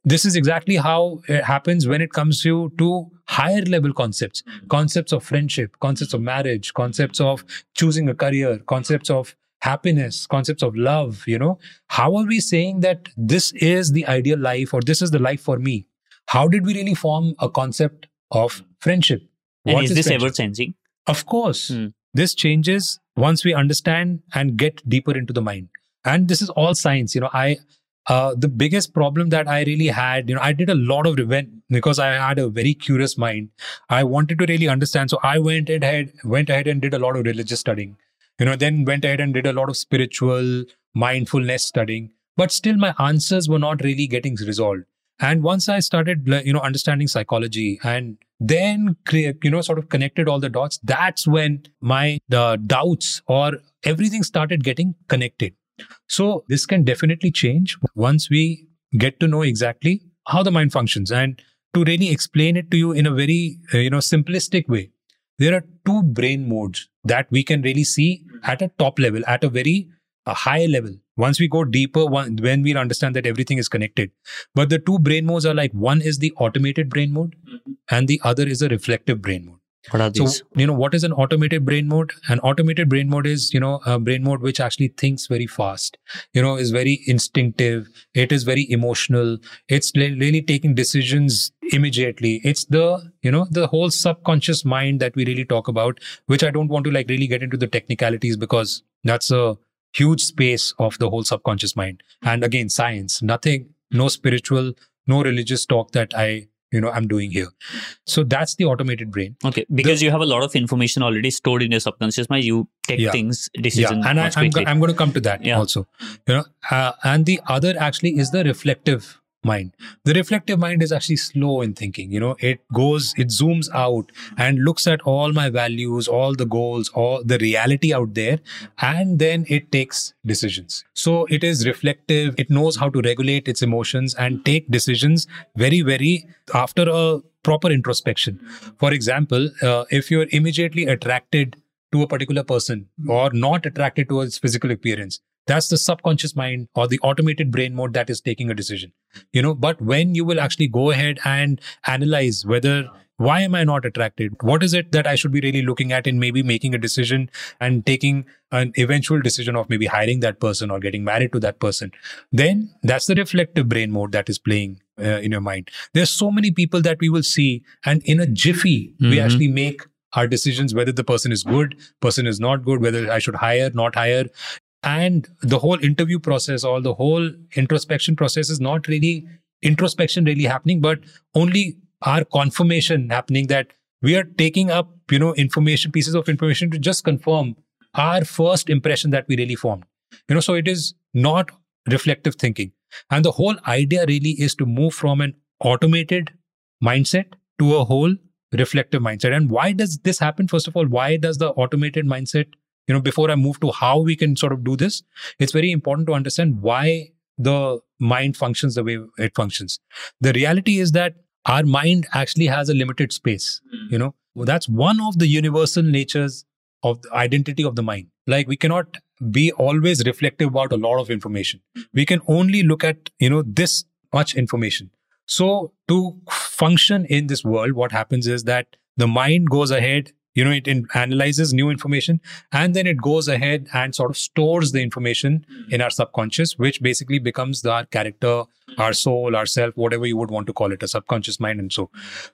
[SPEAKER 3] this is exactly how it happens when it comes to, to higher level concepts concepts of friendship concepts of marriage concepts of choosing a career concepts of happiness concepts of love you know how are we saying that this is the ideal life or this is the life for me how did we really form a concept of friendship
[SPEAKER 2] And
[SPEAKER 3] What
[SPEAKER 2] is this
[SPEAKER 3] friendship?
[SPEAKER 2] ever changing?
[SPEAKER 3] Of course.
[SPEAKER 2] Hmm.
[SPEAKER 3] This changes once we understand and get deeper into the mind. And this is all science. You know, I uh, the biggest problem that I really had, you know, I did a lot of event because I had a very curious mind. I wanted to really understand. So I went ahead, went ahead and did a lot of religious studying. You know, then went ahead and did a lot of spiritual mindfulness studying. But still my answers were not really getting resolved. And once I started, you know, understanding psychology and then, you know, sort of connected all the dots, that's when my the doubts or everything started getting connected. So this can definitely change once we get to know exactly how the mind functions and to really explain it to you in a very, uh, you know, simplistic way. There are two brain modes that we can really see at a top level, at a very a high level. Once we go deeper, one, when we'll understand that everything is connected. But the two brain modes are like one is the automated brain mode and the other is a reflective brain mode.
[SPEAKER 2] What are
[SPEAKER 3] So,
[SPEAKER 2] these?
[SPEAKER 3] you know, what is an automated brain mode? An automated brain mode is, you know, a brain mode which actually thinks very fast, you know, is very instinctive. It is very emotional. It's really taking decisions immediately. It's the, you know, the whole subconscious mind that we really talk about, which I don't want to like really get into the technicalities because that's a huge space of the whole subconscious mind. And again, science, nothing, no spiritual, no religious talk that I, you know, I'm doing here. So that's the automated brain.
[SPEAKER 2] Okay, because you have a lot of information already stored in your subconscious mind, you take
[SPEAKER 3] Yeah.
[SPEAKER 2] things, decisions
[SPEAKER 3] yeah and I,
[SPEAKER 2] much
[SPEAKER 3] I'm,
[SPEAKER 2] quickly.
[SPEAKER 3] go- I'm going to come to that
[SPEAKER 2] Yeah.
[SPEAKER 3] also you know uh, and the other actually is the reflective mind. The reflective mind is actually slow in thinking. You know, it goes, it zooms out and looks at all my values, all the goals, all the reality out there, and then it takes decisions. So it is reflective. It knows how to regulate its emotions and take decisions very, very after a proper introspection. For example, uh, if you're immediately attracted to a particular person or not attracted to its physical appearance, that's the subconscious mind or the automated brain mode that is taking a decision. You know but when you will actually go ahead and analyze whether why am i not attracted? What is it that i should be really looking at in maybe making a decision and taking an eventual decision of maybe hiring that person or getting married to that person? Then that's the reflective brain mode that is playing uh, in your mind. There's so many people that we will see and in a jiffy mm-hmm. we actually make our decisions whether the person is good person is not good whether i should hire not hire and the whole interview process or the whole introspection process is not really introspection really happening but only our confirmation happening that we are taking up you know information pieces of information to just confirm our first impression that we really formed. You know so it is not reflective thinking. And the whole idea really is to move from an automated mindset to a whole reflective mindset. And why does this happen? First of all why does the automated mindset you know before i move to how we can sort of do this it's very important to understand why the mind functions the way it functions. The reality is that our mind actually has a limited space mm-hmm. you know. That's one of the universal natures of the identity of the mind. Like we cannot be always reflective about a lot of information. We can only look at you know this much information. So to function in this world what happens is that the mind goes ahead you know it in, analyzes new information and then it goes ahead and sort of stores the information in our subconscious which basically becomes our character our soul our self whatever you would want to call it a subconscious mind and so.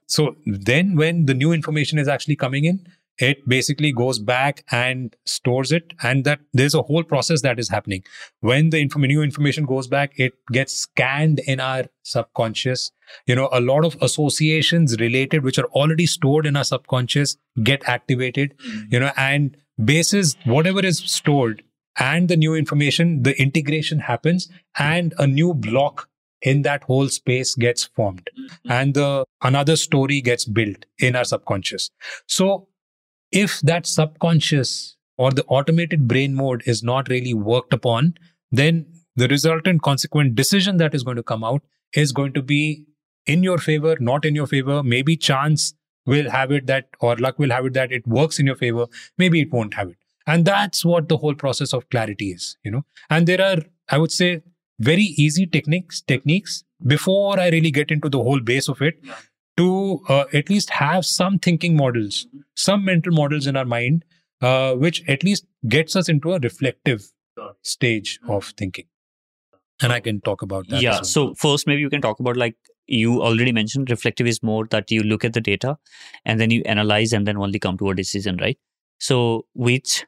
[SPEAKER 3] So then when the new information is actually coming in it basically goes back and stores it and that there's a whole process that is happening when the inform- new information goes back it gets scanned in our subconscious you know a lot of associations related which are already stored in our subconscious get activated mm-hmm. you know and basis whatever is stored and the new information the integration happens and a new block in that whole space gets formed mm-hmm. and the another story gets built in our subconscious so if that subconscious or the automated brain mode is not really worked upon, then the resultant consequent decision that is going to come out is going to be in your favor, not in your favor. Maybe chance will have it that, or luck will have it that it works in your favor. Maybe it won't have it. And that's what the whole process of clarity is, you know. And there are, I would say, very easy techniques, techniques before I really get into the whole base of it. To uh, at least have some thinking models, some mental models in our mind, uh, which at least gets us into a reflective stage of thinking. And I can talk about that.
[SPEAKER 2] Yeah. Well. So, first, maybe you can talk about like you already mentioned reflective is more that you look at the data and then you analyze and then only come to a decision, right? So, which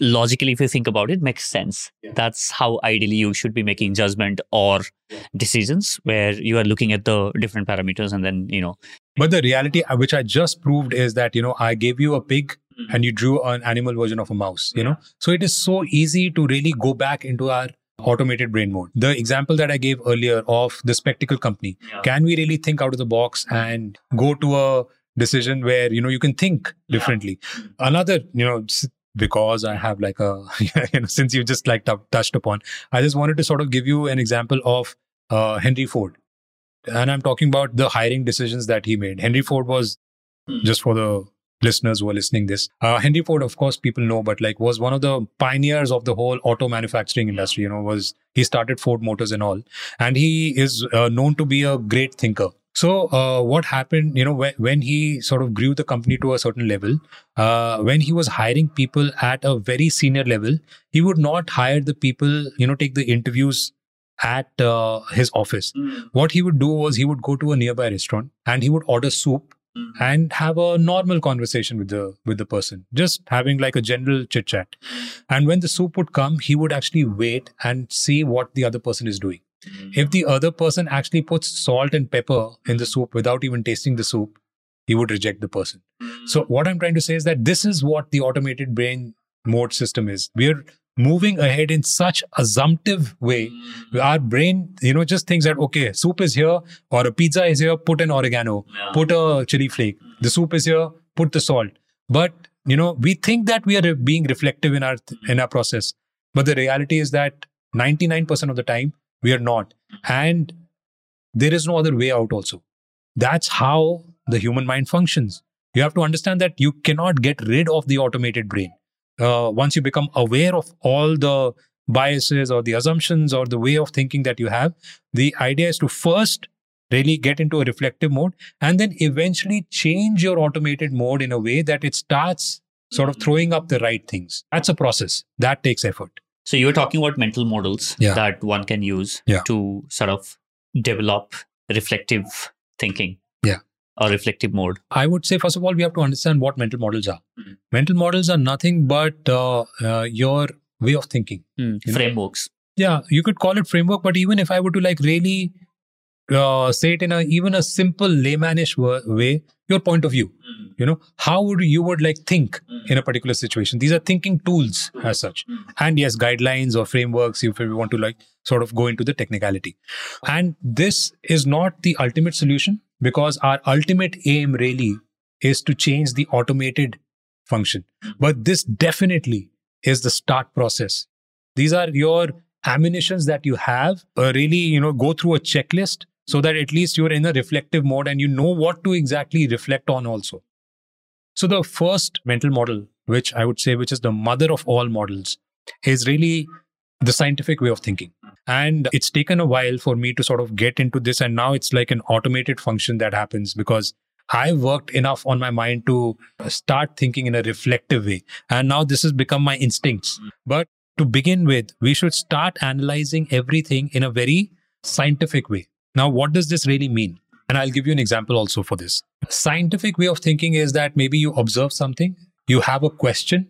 [SPEAKER 2] logically if you think about it makes sense yeah. that's how ideally you should be making judgment or yeah. decisions where you are looking at the different parameters and then you know
[SPEAKER 3] but the reality uh, which i just proved is that you know i gave you a pig mm-hmm. and you drew an animal version of a mouse you yeah. know so it is so easy to really go back into our automated brain mode the example that i gave earlier of the spectacle company can we really think out of the box and go to a decision where you know you can think differently another you know because I have like a, you know, since you just like t- touched upon, I just wanted to sort of give you an example of uh, Henry Ford. And I'm talking about the hiring decisions that he made. Henry Ford was, hmm. just for the listeners who are listening this, uh, Henry Ford, of course, people know, but like was one of the pioneers of the whole auto manufacturing industry. You know, was he started Ford Motors and all, and he is uh, known to be a great thinker. So uh, what happened, you know, when, when he sort of grew the company to a certain level, uh, when he was hiring people at a very senior level, he would not hire the people, you know, take the interviews at uh, his office. Mm. What he would do was he would go to a nearby restaurant and he would order soup mm. and have a normal conversation with the with the person, just having like a general chit chat. Mm. And when the soup would come, he would actually wait and see what the other person is doing. Mm. If the other person actually puts salt and pepper in the soup without even tasting the soup, he would reject the person. So, mm. what I'm trying to say is that this is what the automated brain mode system is. We're moving ahead in such assumptive way
[SPEAKER 2] Mm.
[SPEAKER 3] our brain you know just thinks that okay soup is here or a pizza is here put an oregano
[SPEAKER 2] Yeah.
[SPEAKER 3] put a chili flake mm. the soup is here put the salt but you know we think that we are being reflective in our in our process but the reality is that 99% of the time we are not. And there is no other way out also. That's how the human mind functions. You have to understand that you cannot get rid of the automated brain. Uh, once you become aware of all the biases or the assumptions or the way of thinking that you have the idea is to first really get into a reflective mode and then eventually change your automated mode in a way that it starts sort of throwing up the right things. That's a process. That takes effort
[SPEAKER 2] So you were talking about mental models
[SPEAKER 3] Yeah.
[SPEAKER 2] that one can use
[SPEAKER 3] Yeah.
[SPEAKER 2] to sort of develop reflective thinking.
[SPEAKER 3] Yeah.
[SPEAKER 2] Or reflective mode.
[SPEAKER 3] I would say, first of all, we have to understand what mental models are.
[SPEAKER 2] Mhm.
[SPEAKER 3] Mental models are nothing but uh, uh, your way of thinking.
[SPEAKER 2] Hmm.
[SPEAKER 3] You know?
[SPEAKER 2] Frameworks.
[SPEAKER 3] Yeah, you could call it framework, but even if I were to like really uh, say it in a even a simple laymanish wa- way, your point of view. You know, how would you would like think in a particular situation? These are thinking tools as such, and yes, guidelines or frameworks if we want to like sort of go into the technicality. And this is not the ultimate solution because our ultimate aim really is to change the automated function. But this definitely is the start process. These are your ammunitions that you have. Uh, really, you know, go through a checklist so that at least you're in a reflective mode and you know what to exactly reflect on also. So the first mental model, which I would say, which is the mother of all models, is really the scientific way of thinking. And it's taken a while for me to sort of get into this. And now it's like an automated function that happens because I've worked enough on my mind to start thinking in a reflective way. And now this has become my instincts. But to begin with, we should start analyzing everything in a very scientific way. Now, what does this really mean? And I'll give you an example also for this. Scientific way of thinking is that maybe you observe something, you have a question.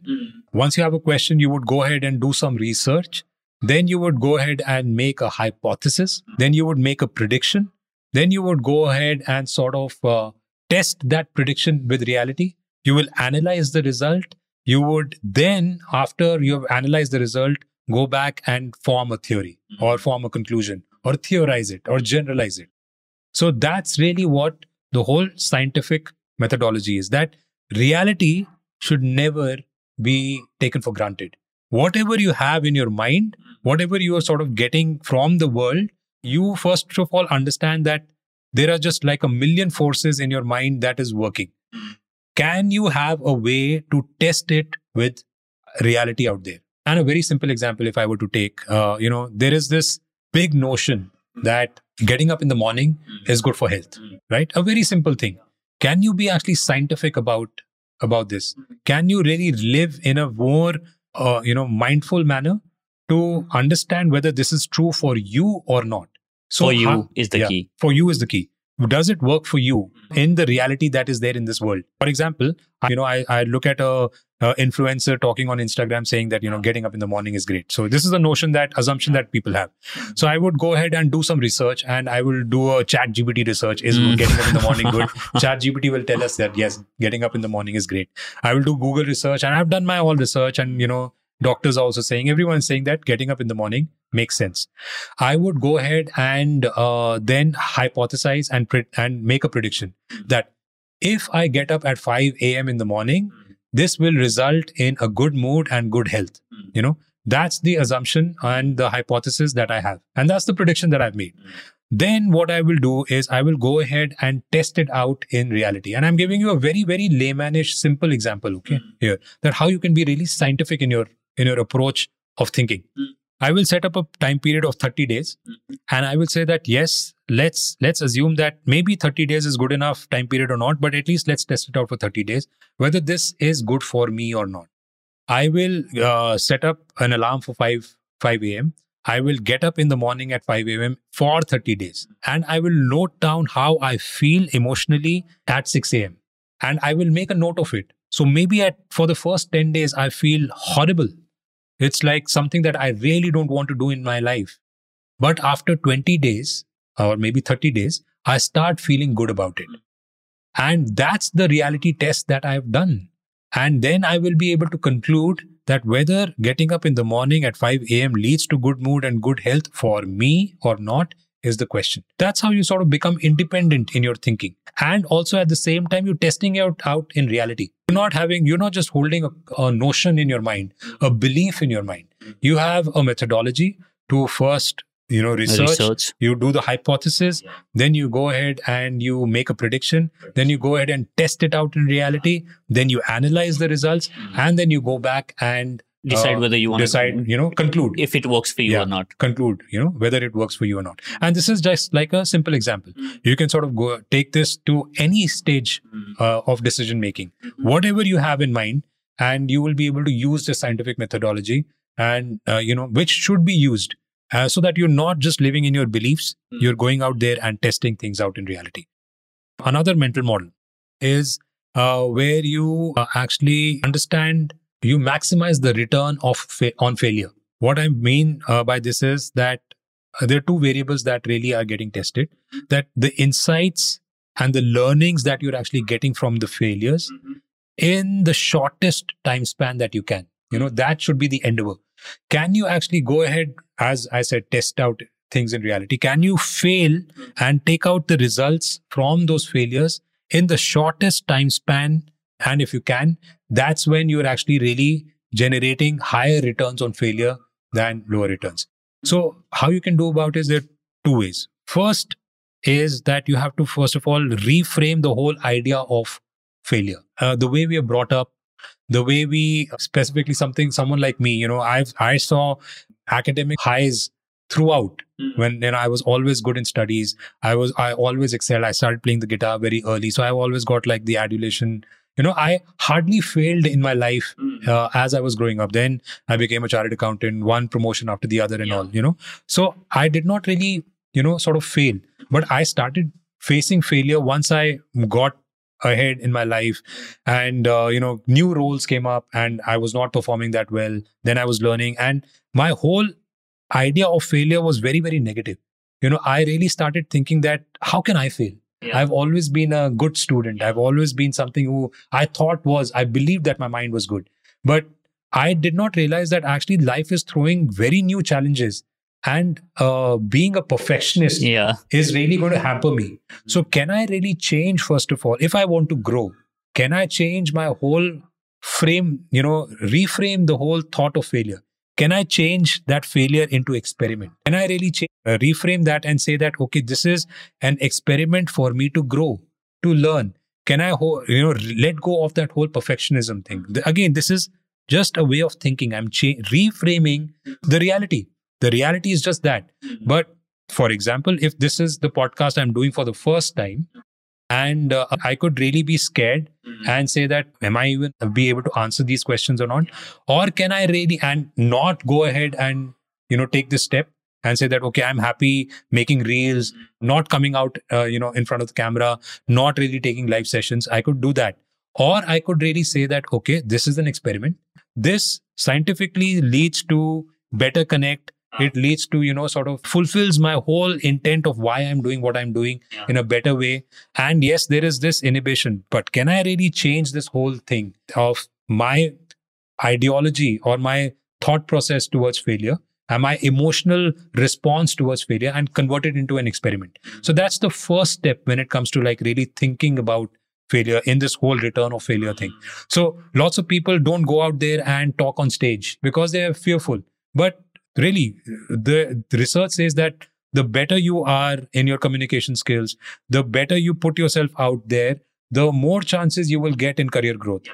[SPEAKER 3] Once you have a question, you would go ahead and do some research. Then you would go ahead and make a hypothesis. Then you would make a prediction. Then you would go ahead and sort of uh, test that prediction with reality. You will analyze the result. You would then, after you have analyzed the result, go back and form a theory or form a conclusion or theorize it or generalize it. So that's really what the whole scientific methodology is that reality should never be taken for granted. Whatever you have in your mind, whatever you are sort of getting from the world, you first of all understand that there are just like a million forces in your mind that is working. Can you have a way to test it with reality out there? And a very simple example, if I were to take, uh, you know, there is this big notion that getting up in the morning hmm. is good for health, hmm. right? A very simple thing. Can you be actually scientific about about this? Can you really live in a more, uh, you know, mindful manner to hmm. understand whether this is true for you or not? So
[SPEAKER 2] For you
[SPEAKER 3] how-
[SPEAKER 2] is the
[SPEAKER 3] yeah,
[SPEAKER 2] key.
[SPEAKER 3] For you is the key. Does it work for you in the reality that is there in this world? For example, I- you know, I, I look at a, a influencer talking on Instagram saying that you know getting up in the morning is great. So this is the notion that assumption that people have. So I would go ahead and do some research, and I will do a Chat GPT research. Is
[SPEAKER 2] Mm.
[SPEAKER 3] getting up in the morning good? Chat GPT will tell us that yes, getting up in the morning is great. I will do Google research, and I've done my all research, and you know, doctors are also saying everyone's saying that getting up in the morning makes sense. I would go ahead and uh, then hypothesize and pre- and make a prediction that if I get up at 5 a.m. in the morning, this will result in a good mood and good health. You know, that's the assumption and the hypothesis that I have. And that's the prediction that I've made. Then what I will do is I will go ahead and test it out in reality. And I'm giving you a very, very laymanish, simple example, okay, here, that how you can be really scientific in your in your approach of thinking. I will set up a time period of 30 days and I will say that yes, let's let's assume that maybe 30 days is good enough time period or not, but at least let's test it out for 30 days whether this is good for me or not. I will uh, set up an alarm for 5 5 a.m. I will get up in the morning at 5 a.m. for 30 days and I will note down how I feel emotionally at 6 a.m. and I will make a note of it. So maybe at for the first 10 days I feel horrible. It's like something that I really don't want to do in my life. But after 20 days or maybe 30 days, I start feeling good about it. And that's the reality test that I've done. And then I will be able to conclude that whether getting up in the morning at 5 a.m. leads to good mood and good health for me or not is the question. That's how you sort of become independent in your thinking. And also at the same time, you're testing it out, out in reality. You're not having, you're not just holding a, a notion in your mind, a belief in your mind. You have a methodology to first you know research,
[SPEAKER 2] Research.
[SPEAKER 3] you do the hypothesis then you go ahead and you make a prediction then you go ahead and test it out in reality then you analyze the results and then you go back and
[SPEAKER 2] Decide
[SPEAKER 3] uh,
[SPEAKER 2] whether you want to
[SPEAKER 3] decide you know conclude.
[SPEAKER 2] if it works for you
[SPEAKER 3] Yeah.
[SPEAKER 2] or not.
[SPEAKER 3] conclude you know whether it works for you or not. And this is just like a simple example. You can sort of go take this to any stage uh, of decision making. Whatever you have in mind and you will be able to use the scientific methodology and uh, you know which should be used uh, so that you're not just living in your beliefs. You're going out there and testing things out in reality. Another mental model is uh, where you uh, actually understand you maximize the return of fa- on failure. What i mean uh, by this is that uh, there are two variables that really are getting tested that the insights and the learnings that you're actually getting from the failures in the shortest time span that you can. You know that should be the endeavor. Can you actually go ahead as i said test out things in reality? Can you fail and take out the results from those failures in the shortest time span and if you can that's when you're actually really generating higher returns on failure than lower returns. So how you can do about it is there are two ways. First is that you have to first of all reframe the whole idea of failure. Uh, the way we are brought up the way we specifically something someone like me you know i've i saw academic highs throughout when you know i was always good in studies. I was i always excelled. I started playing the guitar very early. So i've always got like the adulation you know i hardly failed in my life uh, as i was growing up. Then i became a chartered accountant one promotion after the other and
[SPEAKER 2] Yeah.
[SPEAKER 3] all you know. So i did not really you know sort of fail. But i started facing failure once i got ahead in my life and uh, you know new roles came up and i was not performing that well. Then i was learning and my whole idea of failure was very very negative. You know i really started thinking that how can i fail
[SPEAKER 2] Yeah.
[SPEAKER 3] i've always been a good student i've always been something who i thought was i believed that my mind was good but i did not realize that actually life is throwing very new challenges and uh, being a perfectionist
[SPEAKER 2] Yeah.
[SPEAKER 3] is really going to hamper me. So, can I really change, first of all, if I want to grow? Can I change my whole frame, you know, reframe the whole thought of failure? Can I change that failure into experiment? Can I really change, uh, reframe that and say that, okay, this is an experiment for me to grow, to learn? Can I, ho- you know, let go of that whole perfectionism thing? The- Again, this is just a way of thinking. I'm cha- reframing the reality. The reality is just that. But for example, if this is the podcast I'm doing for the first time, and uh, I could really be scared and say that, am I even be able to answer these questions or not? Or can I really and not go ahead and you know take this step and say that okay, I'm happy making reels, not coming out uh, you know in front of the camera, not really taking live sessions. I could do that, or I could really say that okay, this is an experiment. This scientifically leads to better connect it ah. leads to you know sort of fulfills my whole intent of why i'm doing what i'm doing
[SPEAKER 2] Yeah.
[SPEAKER 3] in a better way. And yes there is this inhibition but can i really change this whole thing of my ideology or my thought process towards failure? And my emotional response towards failure and convert it into an experiment? Hmm. So that's the first step when it comes to like really thinking about failure in this whole return of failure thing. Hmm. So lots of people don't go out there and talk on stage because they are fearful. But really the, the research says that the better you are in your communication skills the better you put yourself out there the more chances you will get in career growth.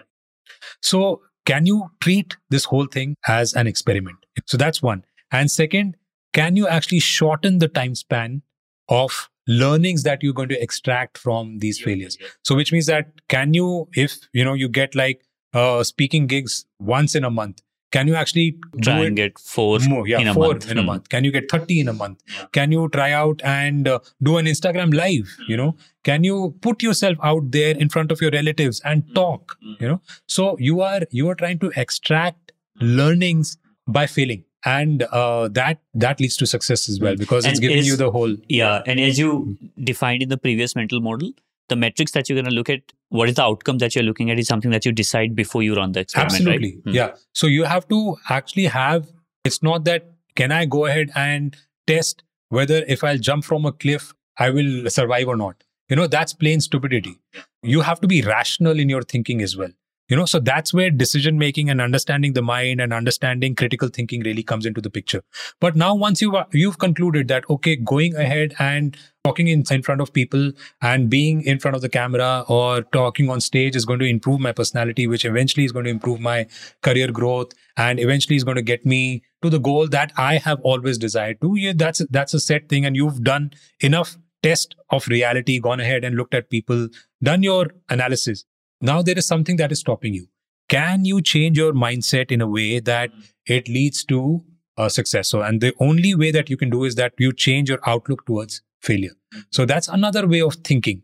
[SPEAKER 3] So can you treat this whole thing as an experiment? So that's one. And second can you actually shorten the time span of learnings that you're going to extract from these failures? so which means that can you if you know you get like uh speaking gigs once in a month can you actually
[SPEAKER 2] Try and get four
[SPEAKER 3] more yeah
[SPEAKER 2] in a
[SPEAKER 3] four
[SPEAKER 2] month.
[SPEAKER 3] in a
[SPEAKER 2] Hmm.
[SPEAKER 3] month. Can you get 30 in a month? Can you try out and uh, do an instagram live you know? Can you put yourself out there in front of your relatives and
[SPEAKER 2] Hmm.
[SPEAKER 3] talk you know? So you are you are trying to extract learnings by failing. And uh, that that leads to success as well because it's giving
[SPEAKER 2] is-
[SPEAKER 3] you the whole
[SPEAKER 2] Yeah, and as you defined in the previous mental model, the metrics that you're going to look at, what is the outcome that you're looking at, is something that you decide before you run the experiment.
[SPEAKER 3] Absolutely.
[SPEAKER 2] Right? Hmm.
[SPEAKER 3] Yeah. So you have to actually have, it's not that can I go ahead and test whether if I'll jump from a cliff, I will survive or not. You know, that's plain stupidity. You have to be rational in your thinking as well you know so that's where decision making and understanding the mind and understanding critical thinking really comes into the picture. But now once you you've concluded that okay going ahead and talking in, in front of people and being in front of the camera or talking on stage is going to improve my personality which eventually is going to improve my career growth and eventually is going to get me to the goal that i have always desired to. Yeah, that's that's a set thing and you've done enough test of reality gone ahead and looked at people done your analysis now there is something that is stopping you. Can you change your mindset in a way that it leads to a success? So, and the only way that you can do is that you change your outlook towards failure. So that's another way of thinking.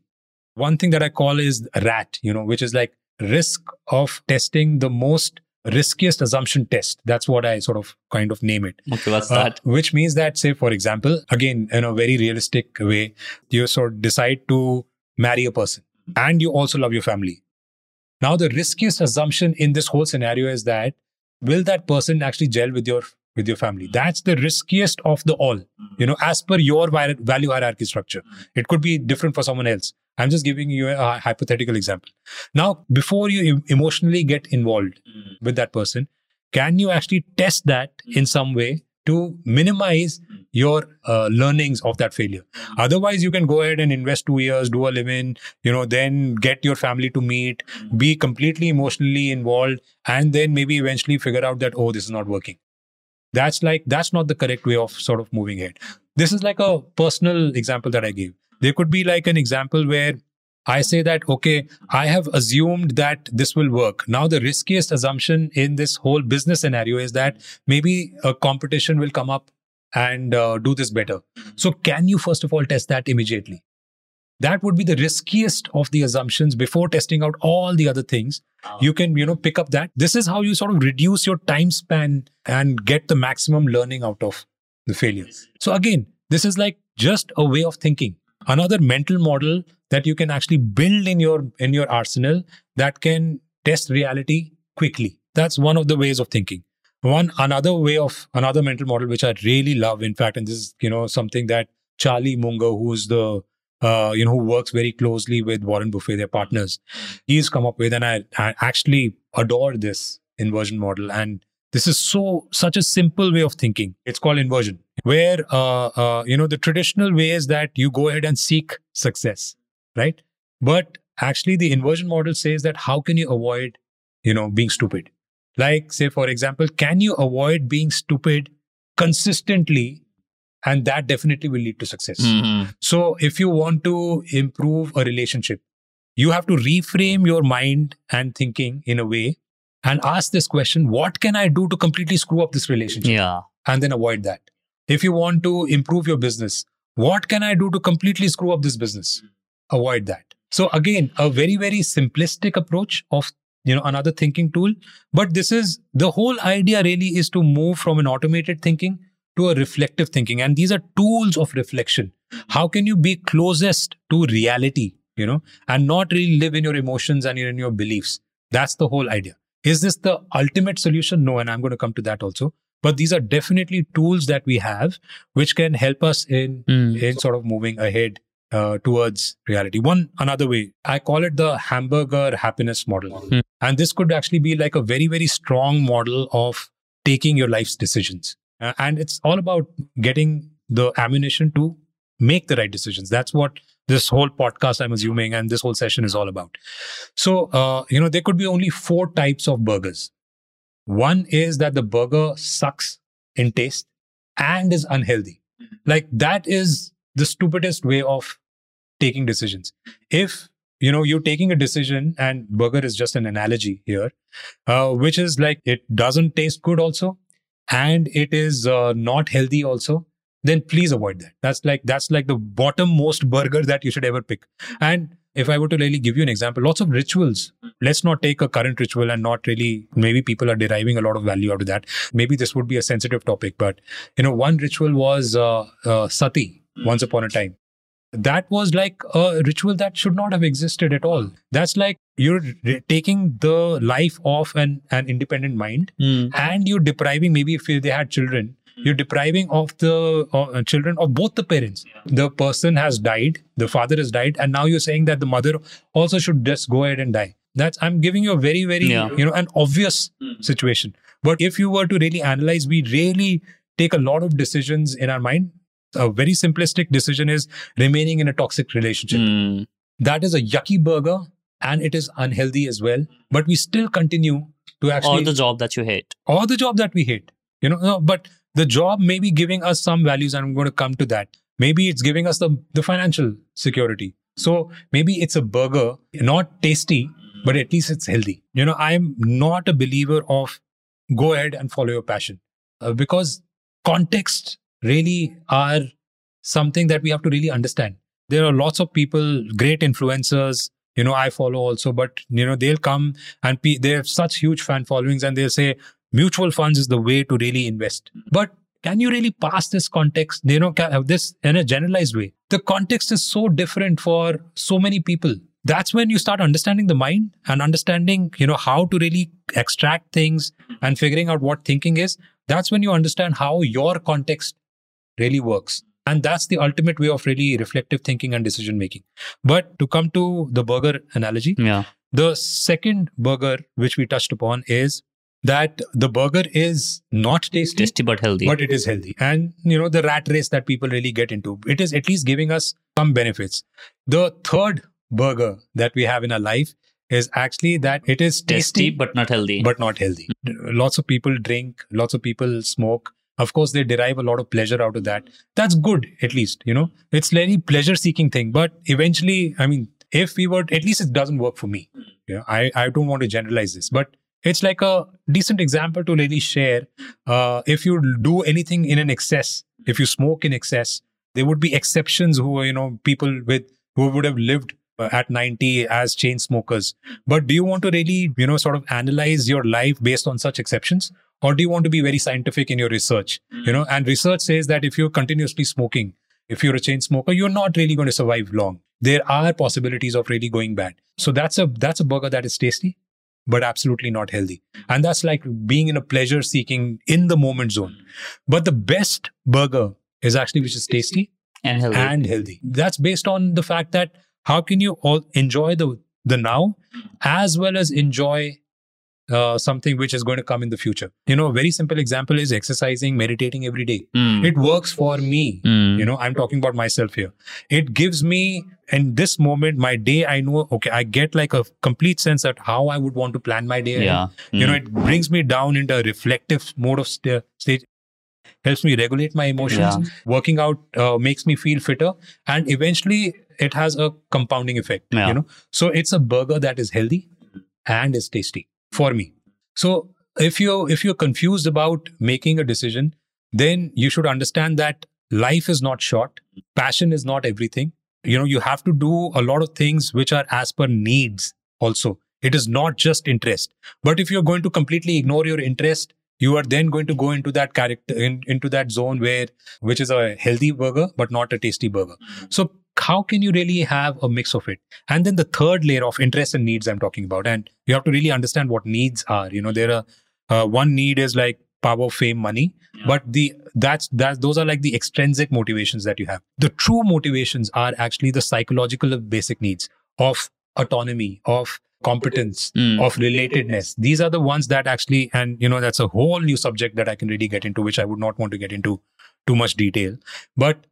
[SPEAKER 3] One thing that I call is RAT, you know, which is like risk of testing the most riskiest assumption test. That's what I sort of kind of name it.
[SPEAKER 2] Okay, what's uh, that?
[SPEAKER 3] Which means that, say, for example, again, in a very realistic way, you sort of decide to marry a person and you also love your family. Now, the riskiest assumption in this whole scenario is that will that person actually gel with your with your family? That's the riskiest of the all. You know, as per your value hierarchy structure, it could be different for someone else. I'm just giving you a hypothetical example. Now, before you emotionally get involved hmm. with that person, can you actually test that in some way to minimize your uh, learnings of that failure. Otherwise, you can go ahead and invest two years, do a live in, you know, then get your family to meet, be completely emotionally involved, and then maybe eventually figure out that, oh, this is not working. That's like, that's not the correct way of sort of moving ahead. This is like a personal example that I gave. There could be like an example where I say that, okay, I have assumed that this will work. Now, the riskiest assumption in this whole business scenario is that maybe a competition will come up and uh, do this better. So, can you first of all test that immediately? That would be the riskiest of the assumptions before testing out all the other things. You can, you know, pick up that. This is how you sort of reduce your time span and get the maximum learning out of the failure. So, again, this is like just a way of thinking. Another mental model that you can actually build in your in your arsenal that can test reality quickly. That's one of the ways of thinking. One another way of another mental model which I really love, in fact, and this is you know something that Charlie Munger, who's the uh, you know who works very closely with Warren Buffett, their partners, he's come up with, and I, I actually adore this inversion model. And this is so such a simple way of thinking. It's called inversion, where uh, uh, you know the traditional way is that you go ahead and seek success, right? But actually, the inversion model says that how can you avoid you know being stupid? Like, say, for example, can you avoid being stupid consistently? And that definitely will lead to success. Mm-hmm. So, if you want to improve a relationship, you have to reframe your mind and thinking in a way and ask this question what can I do to completely screw up this relationship?
[SPEAKER 2] Yeah.
[SPEAKER 3] And then avoid that. If you want to improve your business, what can I do to completely screw up this business? Avoid that. So, again, a very, very simplistic approach of you know another thinking tool. But this is the whole idea really is to move from an automated thinking to a reflective thinking. And these are tools of reflection. How can you be closest to reality you know and not really live in your emotions and in your beliefs? That's the whole idea. Is this the ultimate solution? No and i'm going to come to that also. But these are definitely tools that we have which can help us in mm. in sort of moving ahead uh, towards reality. One another way, I call it the hamburger happiness model. Hmm. And this could actually be like a very, very strong model of taking your life's decisions. Uh, and it's all about getting the ammunition to make the right decisions. That's what this whole podcast, I'm assuming, and this whole session is all about. So, uh, you know, there could be only four types of burgers. One is that the burger sucks in taste and is unhealthy. Like that is the stupidest way of taking decisions. If you know you're taking a decision, and burger is just an analogy here, uh, which is like it doesn't taste good also, and it is uh, not healthy also. Then please avoid that. That's like that's like the bottom most burger that you should ever pick. And if I were to really give you an example, lots of rituals. Let's not take a current ritual and not really, maybe people are deriving a lot of value out of that. Maybe this would be a sensitive topic, but you know, one ritual was uh, uh, sati once upon a time that was like a ritual that should not have existed at all. That's like you're re- taking the life of an, an independent mind
[SPEAKER 2] Mm.
[SPEAKER 3] and you're depriving, maybe if they had children, you're depriving of the uh, children of both the parents. The person has died, the father has died, and now you're saying that the mother also should just go ahead and die. That's I'm giving you a very, very,
[SPEAKER 2] Yeah.
[SPEAKER 3] you know, an obvious situation. But if you were to really analyze, we really take a lot of decisions in our mind. A very simplistic decision is remaining in a toxic relationship.
[SPEAKER 2] Mm.
[SPEAKER 3] That is a yucky burger and it is unhealthy as well. But we still continue to actually
[SPEAKER 2] Or the job that you hate.
[SPEAKER 3] or the job that we hate. You know, no, but the job may be giving us some values, and I'm going to come to that. Maybe it's giving us the, the financial security. So maybe it's a burger, not tasty, but at least it's healthy. You know, I'm not a believer of go ahead and follow your passion uh, because contexts really are something that we have to really understand. There are lots of people, great influencers, you know, I follow also, but you know, they'll come and pe- they have such huge fan followings and they'll say mutual funds is the way to really invest. But can you really pass this context, you know, can, this in a generalized way? The context is so different for so many people. That's when you start understanding the mind and understanding, you know, how to really extract things and figuring out what thinking is. That's when you understand how your context really works. And that's the ultimate way of really reflective thinking and decision making. But to come to the burger analogy,
[SPEAKER 2] Yeah.
[SPEAKER 3] the second burger which we touched upon is that the burger is not tasty,
[SPEAKER 2] Tasty but healthy.
[SPEAKER 3] but it is healthy. And you know, the rat race that people really get into, it is at least giving us some benefits. The third burger that we have in our life is actually that it is
[SPEAKER 2] tasty
[SPEAKER 3] tasty,
[SPEAKER 2] but not healthy.
[SPEAKER 3] but not healthy. Lots of people drink, lots of people smoke. Of course, they derive a lot of pleasure out of that. That's good, at least, you know, it's very pleasure seeking thing. But eventually, I mean, if we were, at least it doesn't work for me. Yeah, I, I don't want to generalize this, but it's like a decent example to really share. Uh, if you do anything in an excess, if you smoke in excess, there would be exceptions who are, you know, people with who would have lived Uh, at 90 as chain smokers. But do you want to really, you know, sort of analyze your life based on such exceptions? Or do you want to be very scientific in your research? You know, and research says that if you're continuously smoking, if you're a chain smoker, you're not really going to survive long. There are possibilities of really going bad. So that's a that's a burger that is tasty, but absolutely not healthy. And that's like being in a pleasure seeking in the moment zone. But the best burger is actually which is tasty
[SPEAKER 2] and healthy.
[SPEAKER 3] and healthy. That's based on the fact that how can you all enjoy the the now as well as enjoy uh, something which is going to come in the future. You know, a very simple example is exercising, meditating every day.
[SPEAKER 2] Mm.
[SPEAKER 3] It works for me.
[SPEAKER 2] Mm.
[SPEAKER 3] You know, I'm talking about myself here. It gives me, in this moment, my day, I know, okay, I get like a complete sense that how I would want to plan my day.
[SPEAKER 2] yeah.
[SPEAKER 3] You know,
[SPEAKER 2] Mm.
[SPEAKER 3] it brings me down into a reflective mode of st- stage, helps me regulate my emotions.
[SPEAKER 2] Yeah.
[SPEAKER 3] Working out uh, makes me feel fitter, and eventually it has a compounding effect.
[SPEAKER 2] Yeah.
[SPEAKER 3] You know, so it's a burger that is healthy and is tasty for me. So if you if you're confused about making a decision, then you should understand that life is not short. Passion is not everything. You know, you have to do a lot of things which are as per needs also. It is not just interest. But if you're going to completely ignore your interest, you are then going to go into that character in, into that zone where which is a healthy burger but not a tasty burger. So how can you really have a mix of it? And then the third layer of interest and needs I'm talking about, and you have to really understand what needs are. You know, there are uh, one need is like power, fame, money, but the that's that those are like the extrinsic motivations that you have. The true motivations are actually the psychological basic needs of autonomy, of competence,
[SPEAKER 2] Mm.
[SPEAKER 3] of relatedness. These are the ones that actually, and you know, that's a whole new subject that I can really get into, which I would not want to get into too much detail. But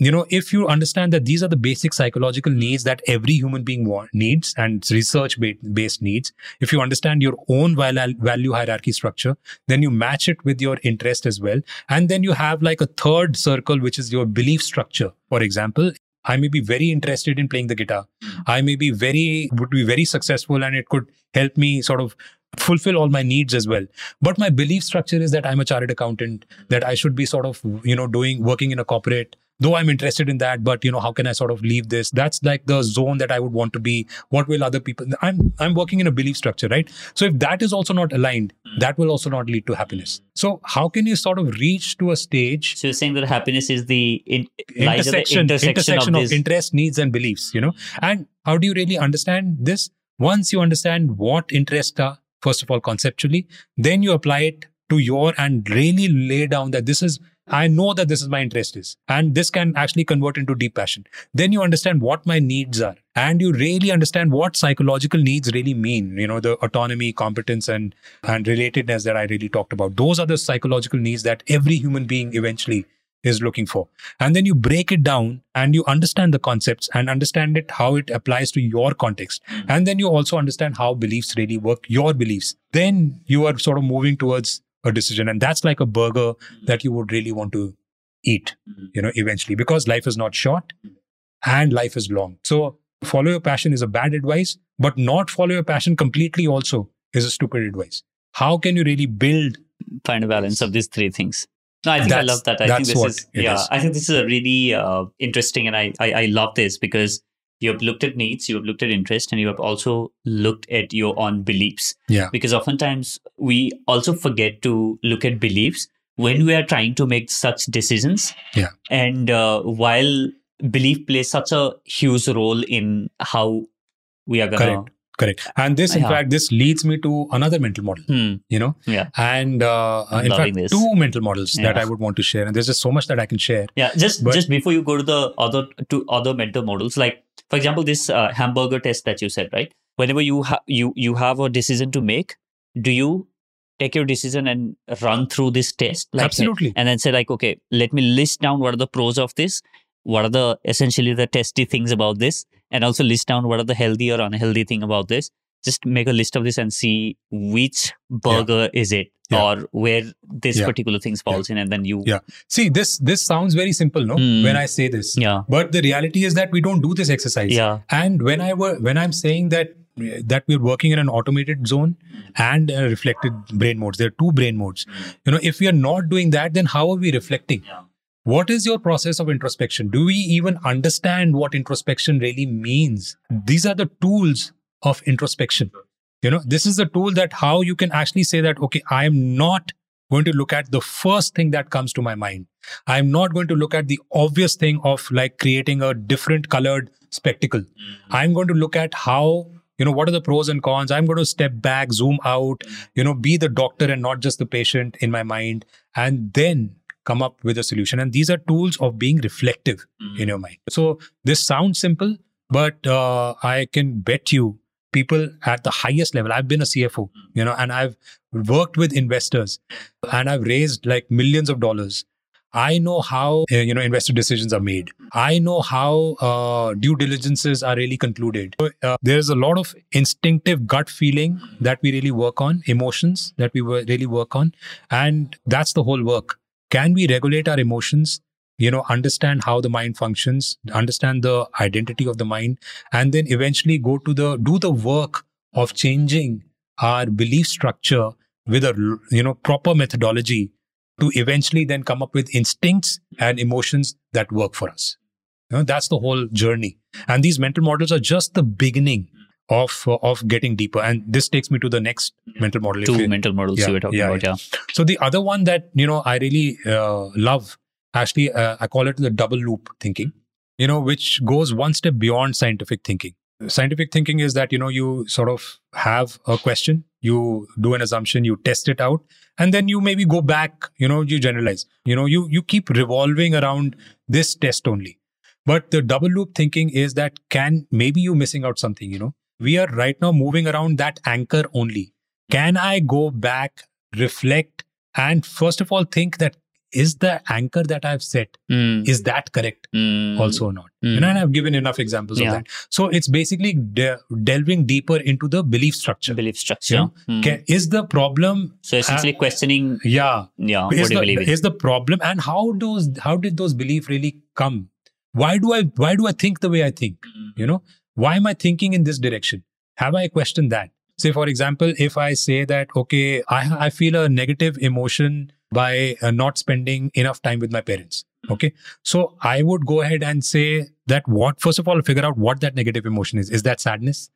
[SPEAKER 3] you know, if you understand that these are the basic psychological needs that every human being want, needs and research ba- based needs, if you understand your own val- value hierarchy structure, then you match it with your interest as well. And then you have like a third circle, which is your belief structure. For example, I may be very interested in playing the guitar. Hmm. I may be very, would be very successful and it could help me sort of fulfill all my needs as well. But my belief structure is that I'm a chartered accountant, that I should be sort of, you know, doing, working in a corporate, though I'm interested in that, but you know, how can I sort of leave this? That's like the zone that I would want to be. What will other people, I'm, I'm working in a belief structure, right? So if that is also not aligned, hmm. that will also not lead to happiness. So how can you sort of reach to a stage
[SPEAKER 2] So you're saying that happiness is the in, at the
[SPEAKER 3] intersection,
[SPEAKER 2] intersection,
[SPEAKER 3] intersection
[SPEAKER 2] of,
[SPEAKER 3] of,
[SPEAKER 2] this.
[SPEAKER 3] interest, needs, and beliefs, you know? And how do you really understand this? Once you understand what interests are, first of all, conceptually, then you apply it to your and really lay down that this is I know that this is my interest is, and this can actually convert into deep passion. Then you understand what my needs are, and you really understand what psychological needs really mean. You know, the autonomy, competence, and and relatedness that I really talked about. Those are the psychological needs that every human being eventually is looking for. And then you break it down and you understand the concepts and understand it how it applies to your context. Hmm. And then you also understand how beliefs really work, your beliefs. Then you are sort of moving towards a decision. And that's like a burger that you would really want to eat, you know, eventually, because life is not short and life is long. So follow your passion is a bad advice, but not follow your passion completely also is a stupid advice. How can you really build
[SPEAKER 2] find a balance of these three things. No, I think I love that. I think this is, yeah.
[SPEAKER 3] is.
[SPEAKER 2] I think this is a really uh, interesting, and I, I I love this because you have looked at needs, you have looked at interest, and you have also looked at your own beliefs.
[SPEAKER 3] Yeah.
[SPEAKER 2] Because oftentimes we also forget to look at beliefs when we are trying to make such decisions.
[SPEAKER 3] Yeah.
[SPEAKER 2] And uh, while belief plays such a huge role in how we are gonna.
[SPEAKER 3] Correct. Correct. And this, in
[SPEAKER 2] Yeah.
[SPEAKER 3] fact, this leads me to another mental model,
[SPEAKER 2] Hmm.
[SPEAKER 3] you know,
[SPEAKER 2] Yeah.
[SPEAKER 3] and uh, in fact,
[SPEAKER 2] this.
[SPEAKER 3] two mental models that I would want to share. And there's just so much that I can share.
[SPEAKER 2] Yeah, just
[SPEAKER 3] But-
[SPEAKER 2] just before you go to the other two other mental models, like for example, this uh, hamburger test that you said, right? Whenever you have you you have a decision to make, do you take your decision and run through this test, like,
[SPEAKER 3] Absolutely.
[SPEAKER 2] and then say like, okay, let me list down what are the pros of this, what are the essentially the testy things about this, and also list down what are the healthy or unhealthy thing about this. Just make a list of this and see which burger is it
[SPEAKER 3] Yeah.
[SPEAKER 2] or where this
[SPEAKER 3] Yeah.
[SPEAKER 2] particular thing falls in, and then you
[SPEAKER 3] Yeah. See, this this sounds very simple, no?
[SPEAKER 2] Hmm.
[SPEAKER 3] When I say this,
[SPEAKER 2] yeah
[SPEAKER 3] but the reality is that we don't do this exercise.
[SPEAKER 2] yeah
[SPEAKER 3] And when I were when I'm saying that that we're working in an automated zone and reflected brain modes, there are two brain modes. You know, if we are not doing that, then how are we reflecting?
[SPEAKER 2] Yeah.
[SPEAKER 3] What is your process of introspection? Do we even understand what introspection really means? These are the tools of introspection. You know, this is the tool that how you can actually say that, okay, I am not going to look at the first thing that comes to my mind. I'm not going to look at the obvious thing of like creating a different colored spectacle. I'm going to look at how, you know, what are the pros and cons? I'm going to step back, zoom out, you know, be the doctor and not just the patient in my mind, and then come up with a solution. And these are tools of being reflective in your mind. So this sounds simple, but uh, I can bet you people at the highest level. I've been a CFO, you know, and I've worked with investors and I've raised like millions of dollars. I know how uh, you know investor decisions are made. I know how uh, due diligences are really concluded. Uh, there's a lot of instinctive gut feeling that we really work on, emotions that we really work on, and that's the whole work. Can we regulate our emotions? You know, understand how the mind functions, understand the identity of the mind, and then eventually go to the do the work of changing our belief structure with a you know proper methodology to eventually then come up with instincts and emotions that work for us. You know, that's the whole journey. And these mental models are just the beginning of uh, of getting deeper. And this takes me to the next mental model.
[SPEAKER 2] Two
[SPEAKER 3] you-
[SPEAKER 2] mental models
[SPEAKER 3] Yeah,
[SPEAKER 2] you were talking
[SPEAKER 3] yeah,
[SPEAKER 2] about yeah
[SPEAKER 3] so the other one that you know I really uh, love, actually, uh, I call it the double loop thinking. You know, which goes one step beyond scientific thinking. Scientific thinking is that you know you sort of have a question, you do an assumption, you test it out, and then you maybe go back. You know, you generalize. You know, you you keep revolving around this test only. But the double loop thinking is that can maybe you're missing out something. You know, we are right now moving around that anchor only. Can I go back, reflect, and first of all think that is the anchor that I've set
[SPEAKER 2] Mm,
[SPEAKER 3] is that correct
[SPEAKER 2] mm,
[SPEAKER 3] also or not?
[SPEAKER 2] mm.
[SPEAKER 3] And I've given enough examples
[SPEAKER 2] Yeah.
[SPEAKER 3] of that. So it's basically de- delving deeper into the belief structure.
[SPEAKER 2] belief structure
[SPEAKER 3] Yeah.
[SPEAKER 2] Mm.
[SPEAKER 3] Ca- is the problem?
[SPEAKER 2] so essentially questioning
[SPEAKER 3] Yeah,
[SPEAKER 2] yeah what
[SPEAKER 3] is
[SPEAKER 2] do you
[SPEAKER 3] the,
[SPEAKER 2] believe in
[SPEAKER 3] is the problem, and how those how did those beliefs really come? Why do I why do I think the way I think? You know, why am I thinking in this direction? Have I questioned that? Say, for example, if I say that, okay, I, I feel a negative emotion by uh, not spending enough time with my parents. Okay. So I would go ahead and say that what, first of all, figure out what that negative emotion is. Is that sadness?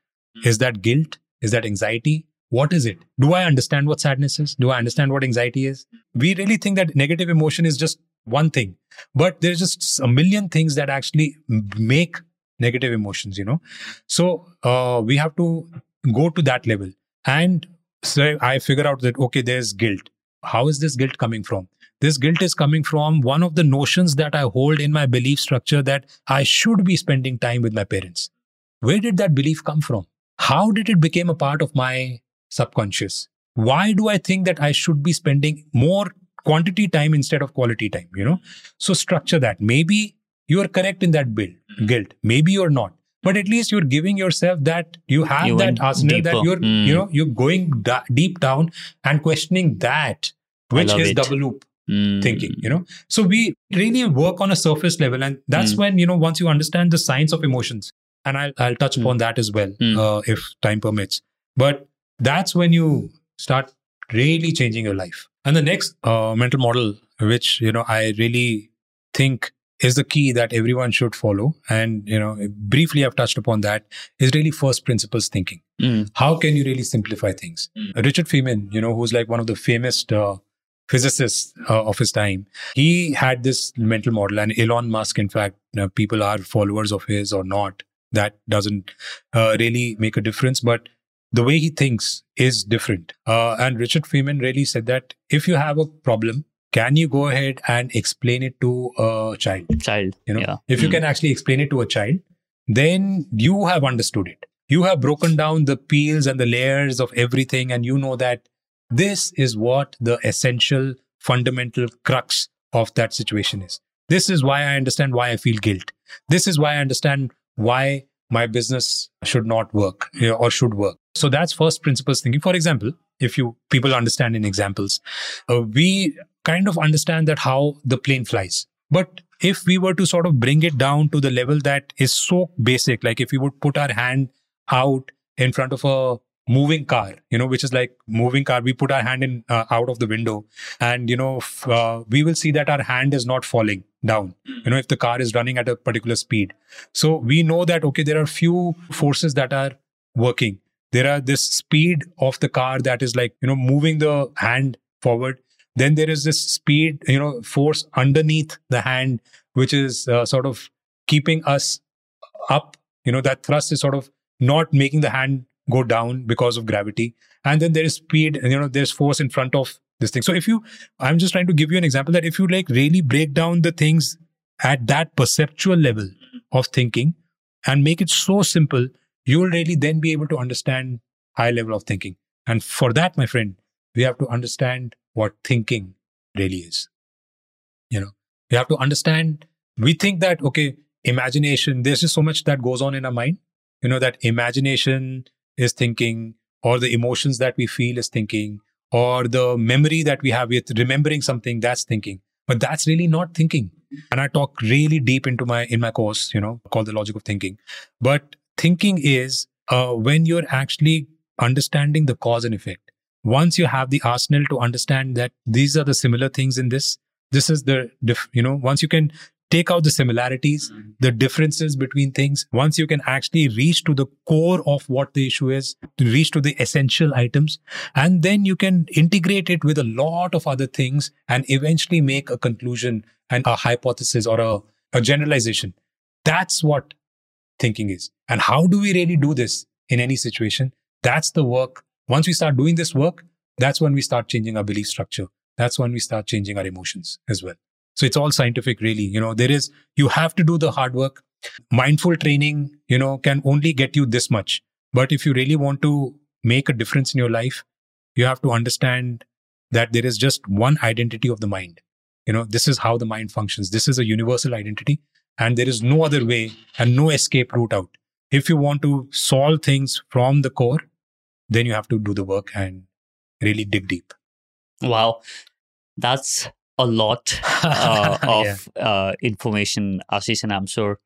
[SPEAKER 3] Is that guilt? Is that anxiety? what is it? Do I understand what sadness is? Do I understand what anxiety is? We really think that negative emotion is just one thing, but there's just a million things that actually make negative emotions, you know? So uh, we have to go to that level. And so I figure out that, okay, there's guilt. How is this guilt coming from? This guilt is coming from one of the notions that I hold in my belief structure that I should be spending time with my parents. Where did that belief come from? How did it become a part of my subconscious? Why do I think that I should be spending more quantity time instead of quality time? You know, so structure that. Maybe you are correct in that build, mm-hmm. guilt. Maybe you're not but at least you're giving yourself that you have you that asana that you're mm. you know you're going da- deep down and questioning that which is it. double loop mm. thinking you know so we really work on a surface level and that's mm. when you know once you understand the science of emotions and i'll, I'll touch hmm. upon that as well hmm. uh, if time permits but that's when you start really changing your life and the next uh, mental model which you know i really think is the key that everyone should follow. And you know briefly i've touched upon that is really first principles thinking. Mm. how can you really simplify things? Mm. richard feynman you know who's like one of the famous uh, physicists uh, of his time he had this mental model. And elon musk in fact you know, people are followers of his or not. That doesn't uh, really make a difference. But the way he thinks is different. Uh, and richard feynman really said that if you have a problem can you go ahead and explain it to a child?
[SPEAKER 2] Child
[SPEAKER 3] you know
[SPEAKER 2] yeah.
[SPEAKER 3] if you mm. can actually explain it to a child then you have understood it. You have broken down the peels and the layers of everything and you know that this is what the essential fundamental crux of that situation is. This is why i understand why i feel guilt. This is why i understand why my business should not work you know, or should work. So that's first principles thinking. For example if you people understand in examples uh, we kind of understand that how the plane flies. But if we were to sort of bring it down to the level that is so basic, like if we would put our hand out in front of a moving car, you know, which is like moving car, we put our hand in uh, out of the window, and you know, f- uh, we will see that our hand is not falling down. You know, if the car is running at a particular speed, so we know that okay, there are few forces that are working. There are this speed of the car that is like you know moving the hand forward then there is this speed, you know, force underneath the hand, which is uh, sort of keeping us up. You know, that thrust is sort of not making the hand go down because of gravity. And then there is speed, you know, there's force in front of this thing. So if you, I'm just trying to give you an example that if you like really break down the things at that perceptual level of thinking and make it so simple, you will really then be able to understand high level of thinking. And for that, my friend, we have to understand what thinking really is. You know, you have to understand, we think that, okay, imagination, there's just so much that goes on in our mind. You know, that imagination is thinking, or the emotions that we feel is thinking, or the memory that we have with remembering something, that's thinking. But that's really not thinking. And I talk really deep into my in my course, you know, called the logic of thinking. But thinking is uh, when you're actually understanding the cause and effect once you have the arsenal to understand that these are the similar things in this this is the you know once you can take out the similarities mm-hmm. the differences between things once you can actually reach to the core of what the issue is reach to the essential items and then you can integrate it with a lot of other things and eventually make a conclusion and a hypothesis or a, a generalization. That's what thinking is. And how do we really do this in any situation? That's the work once we start doing this work, that's when we start changing our belief structure. That's when we start changing our emotions as well. So it's all scientific, really. You know, there is, you have to do the hard work. Mindful training, you know, can only get you this much. But if you really want to make a difference in your life, you have to understand that there is just one identity of the mind. You know, this is how the mind functions. This is a universal identity, and there is no other way and no escape route out. If you want to solve things from the core, then you have to do the work and really dig deep.
[SPEAKER 2] Wow. That's a lot uh, of yeah. uh, information, Ashish, and I'm sure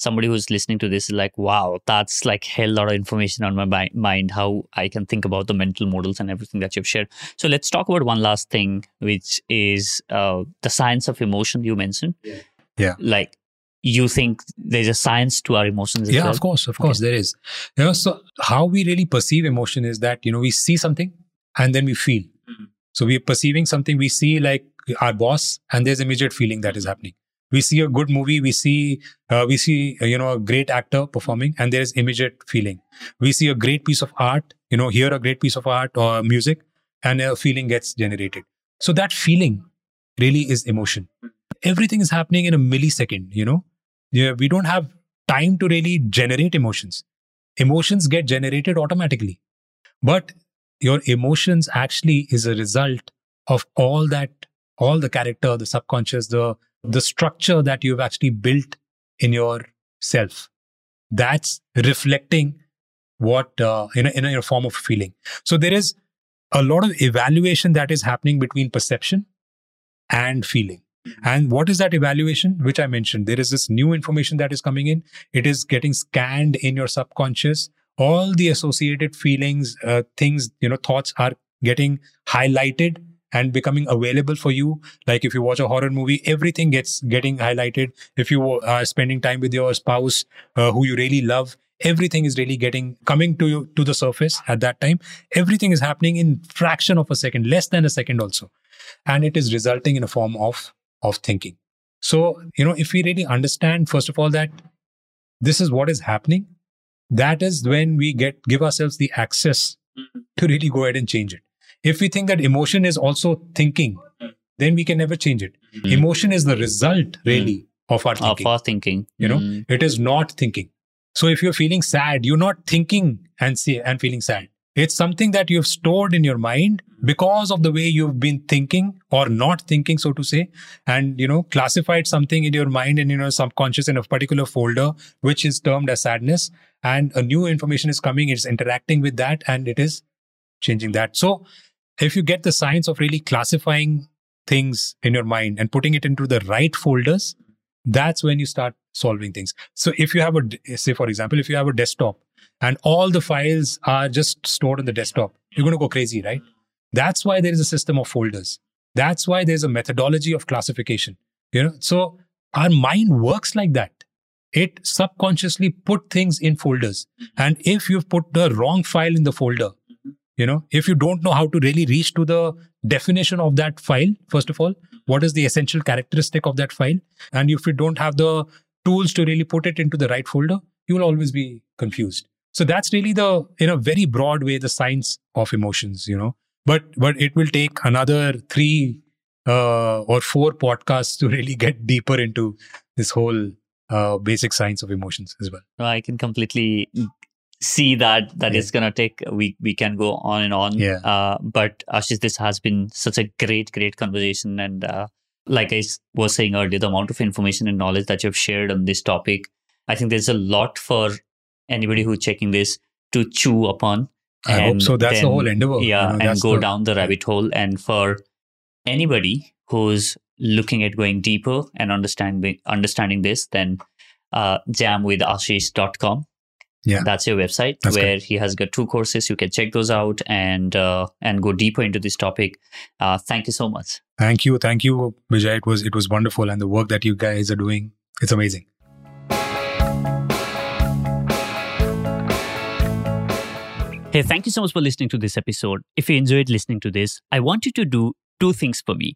[SPEAKER 2] somebody who's listening to this is like, wow, that's like hell lot of information on my mind, how I can think about the mental models and everything that you've shared. So let's talk about one last thing, which is uh, the science of emotion you mentioned.
[SPEAKER 3] Yeah. yeah.
[SPEAKER 2] Like you think there's a science to our emotions as
[SPEAKER 3] yeah
[SPEAKER 2] well?
[SPEAKER 3] of course of course there is. You know so how we really perceive emotion is that you know we see something and then we feel.
[SPEAKER 2] Mhm.
[SPEAKER 3] so we're perceiving something we see like our boss and there's immediate feeling that is happening. We see a good movie we see uh, we see uh, you know a great actor performing and there is immediate feeling. We see a great piece of art you know hear a great piece of art or music and a feeling gets generated. So that feeling really is emotion. Everything is happening in a millisecond you know yeah, we don't have time to really generate emotions. Emotions get generated automatically. But your emotions actually is a result of all that, all the character, the subconscious, the the structure that you've actually built in your self. That's reflecting what uh, in, a, in a form of feeling. So there is a lot of evaluation that is happening between perception and feeling. And what is that evaluation? Which I mentioned. There is this new information that is coming in. It is getting scanned in your subconscious. All the associated feelings, uh, things, you know, thoughts are getting highlighted and becoming available for you. Like if you watch a horror movie, everything gets getting highlighted. If you are spending time with your spouse uh, who you really love, everything is really getting coming to you to the surface at that time. Everything is happening in fraction of a second, less than a second also, and it is resulting in a form of of thinking. So, you know, if we really understand, first of all, that this is what is happening, that is when we get give ourselves the access to really go ahead and change it. If we think that emotion is also thinking, then we can never change it.
[SPEAKER 2] Mhm.
[SPEAKER 3] Emotion is the result, really, of our thinking.
[SPEAKER 2] Of our thinking.
[SPEAKER 3] You know,
[SPEAKER 2] Mm.
[SPEAKER 3] It is not thinking. So if you're feeling sad, you're not thinking and see and feeling sad. It's something that you've stored in your mind because of the way you've been thinking or not thinking, so to say, and you know, classified something in your mind and you know, subconscious in a particular folder, which is termed as sadness. And a new information is coming, it's interacting with that, and it is changing that. So if you get the science of really classifying things in your mind and putting it into the right folders, that's when you start solving things. So if you have a, say, for example, if you have a desktop and all the files are just stored on the desktop, you're going to go crazy, right? That's why there is a system of folders. That's why there's a methodology of classification. You know, so our mind works like that. It subconsciously put things in folders. And if you've put the wrong file in the folder, you know, if you don't know how to really reach to the definition of that file, first of all, what is the essential characteristic of that file? And if you don't have the tools to really put it into the right folder, you will always be confused. So that's really the, in a very broad way, the science of emotions, you know. But but it will take another three uh, or four podcasts to really get deeper into this whole uh, basic science of emotions as well.
[SPEAKER 2] I can completely see that that
[SPEAKER 3] Yeah.
[SPEAKER 2] it's gonna take we we can go on and on.
[SPEAKER 3] Yeah.
[SPEAKER 2] Uh, but Ashish, this has been such a great, great conversation, and uh, like i was saying earlier, the amount of information and knowledge that you've shared on this topic, I think there's a lot for anybody who's checking this to chew upon.
[SPEAKER 3] I hope so. That's the
[SPEAKER 2] then-
[SPEAKER 3] whole endeavor. you
[SPEAKER 2] yeah
[SPEAKER 3] know,
[SPEAKER 2] and go
[SPEAKER 3] the-
[SPEAKER 2] down the rabbit hole and for anybody who's looking at going deeper and understanding understanding this then uh, jamwithashish.com
[SPEAKER 3] Yeah.
[SPEAKER 2] that's your website
[SPEAKER 3] That's
[SPEAKER 2] where he has got two courses you can check those out and uh, and go deeper into this topic uh, thank you so much
[SPEAKER 3] Thank you, thank you, Vijay. It was it was wonderful, and the work that you guys are doing, it's amazing.
[SPEAKER 2] Hey, thank you so much for listening to this episode. If you enjoyed listening to this, I want you to do two things for me.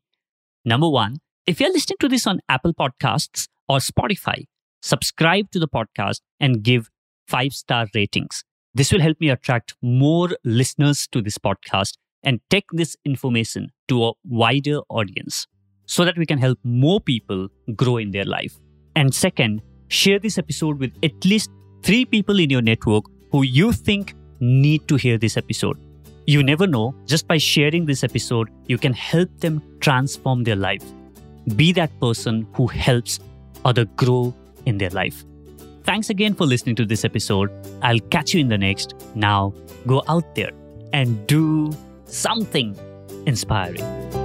[SPEAKER 2] Number one, if you're listening to this on Apple Podcasts or Spotify, subscribe to the podcast and give five star ratings. This will help me attract more listeners to this podcast and take this information to a wider audience so that we can help more people grow in their life. And second, share this episode with at least three people in your network who you think need to hear this episode. You never know, just by sharing this episode, you can help them transform their life. Be that person who helps other grow in their life. Thanks again for listening to this episode. I'll catch you in the next. Now, go out there and do something inspiring.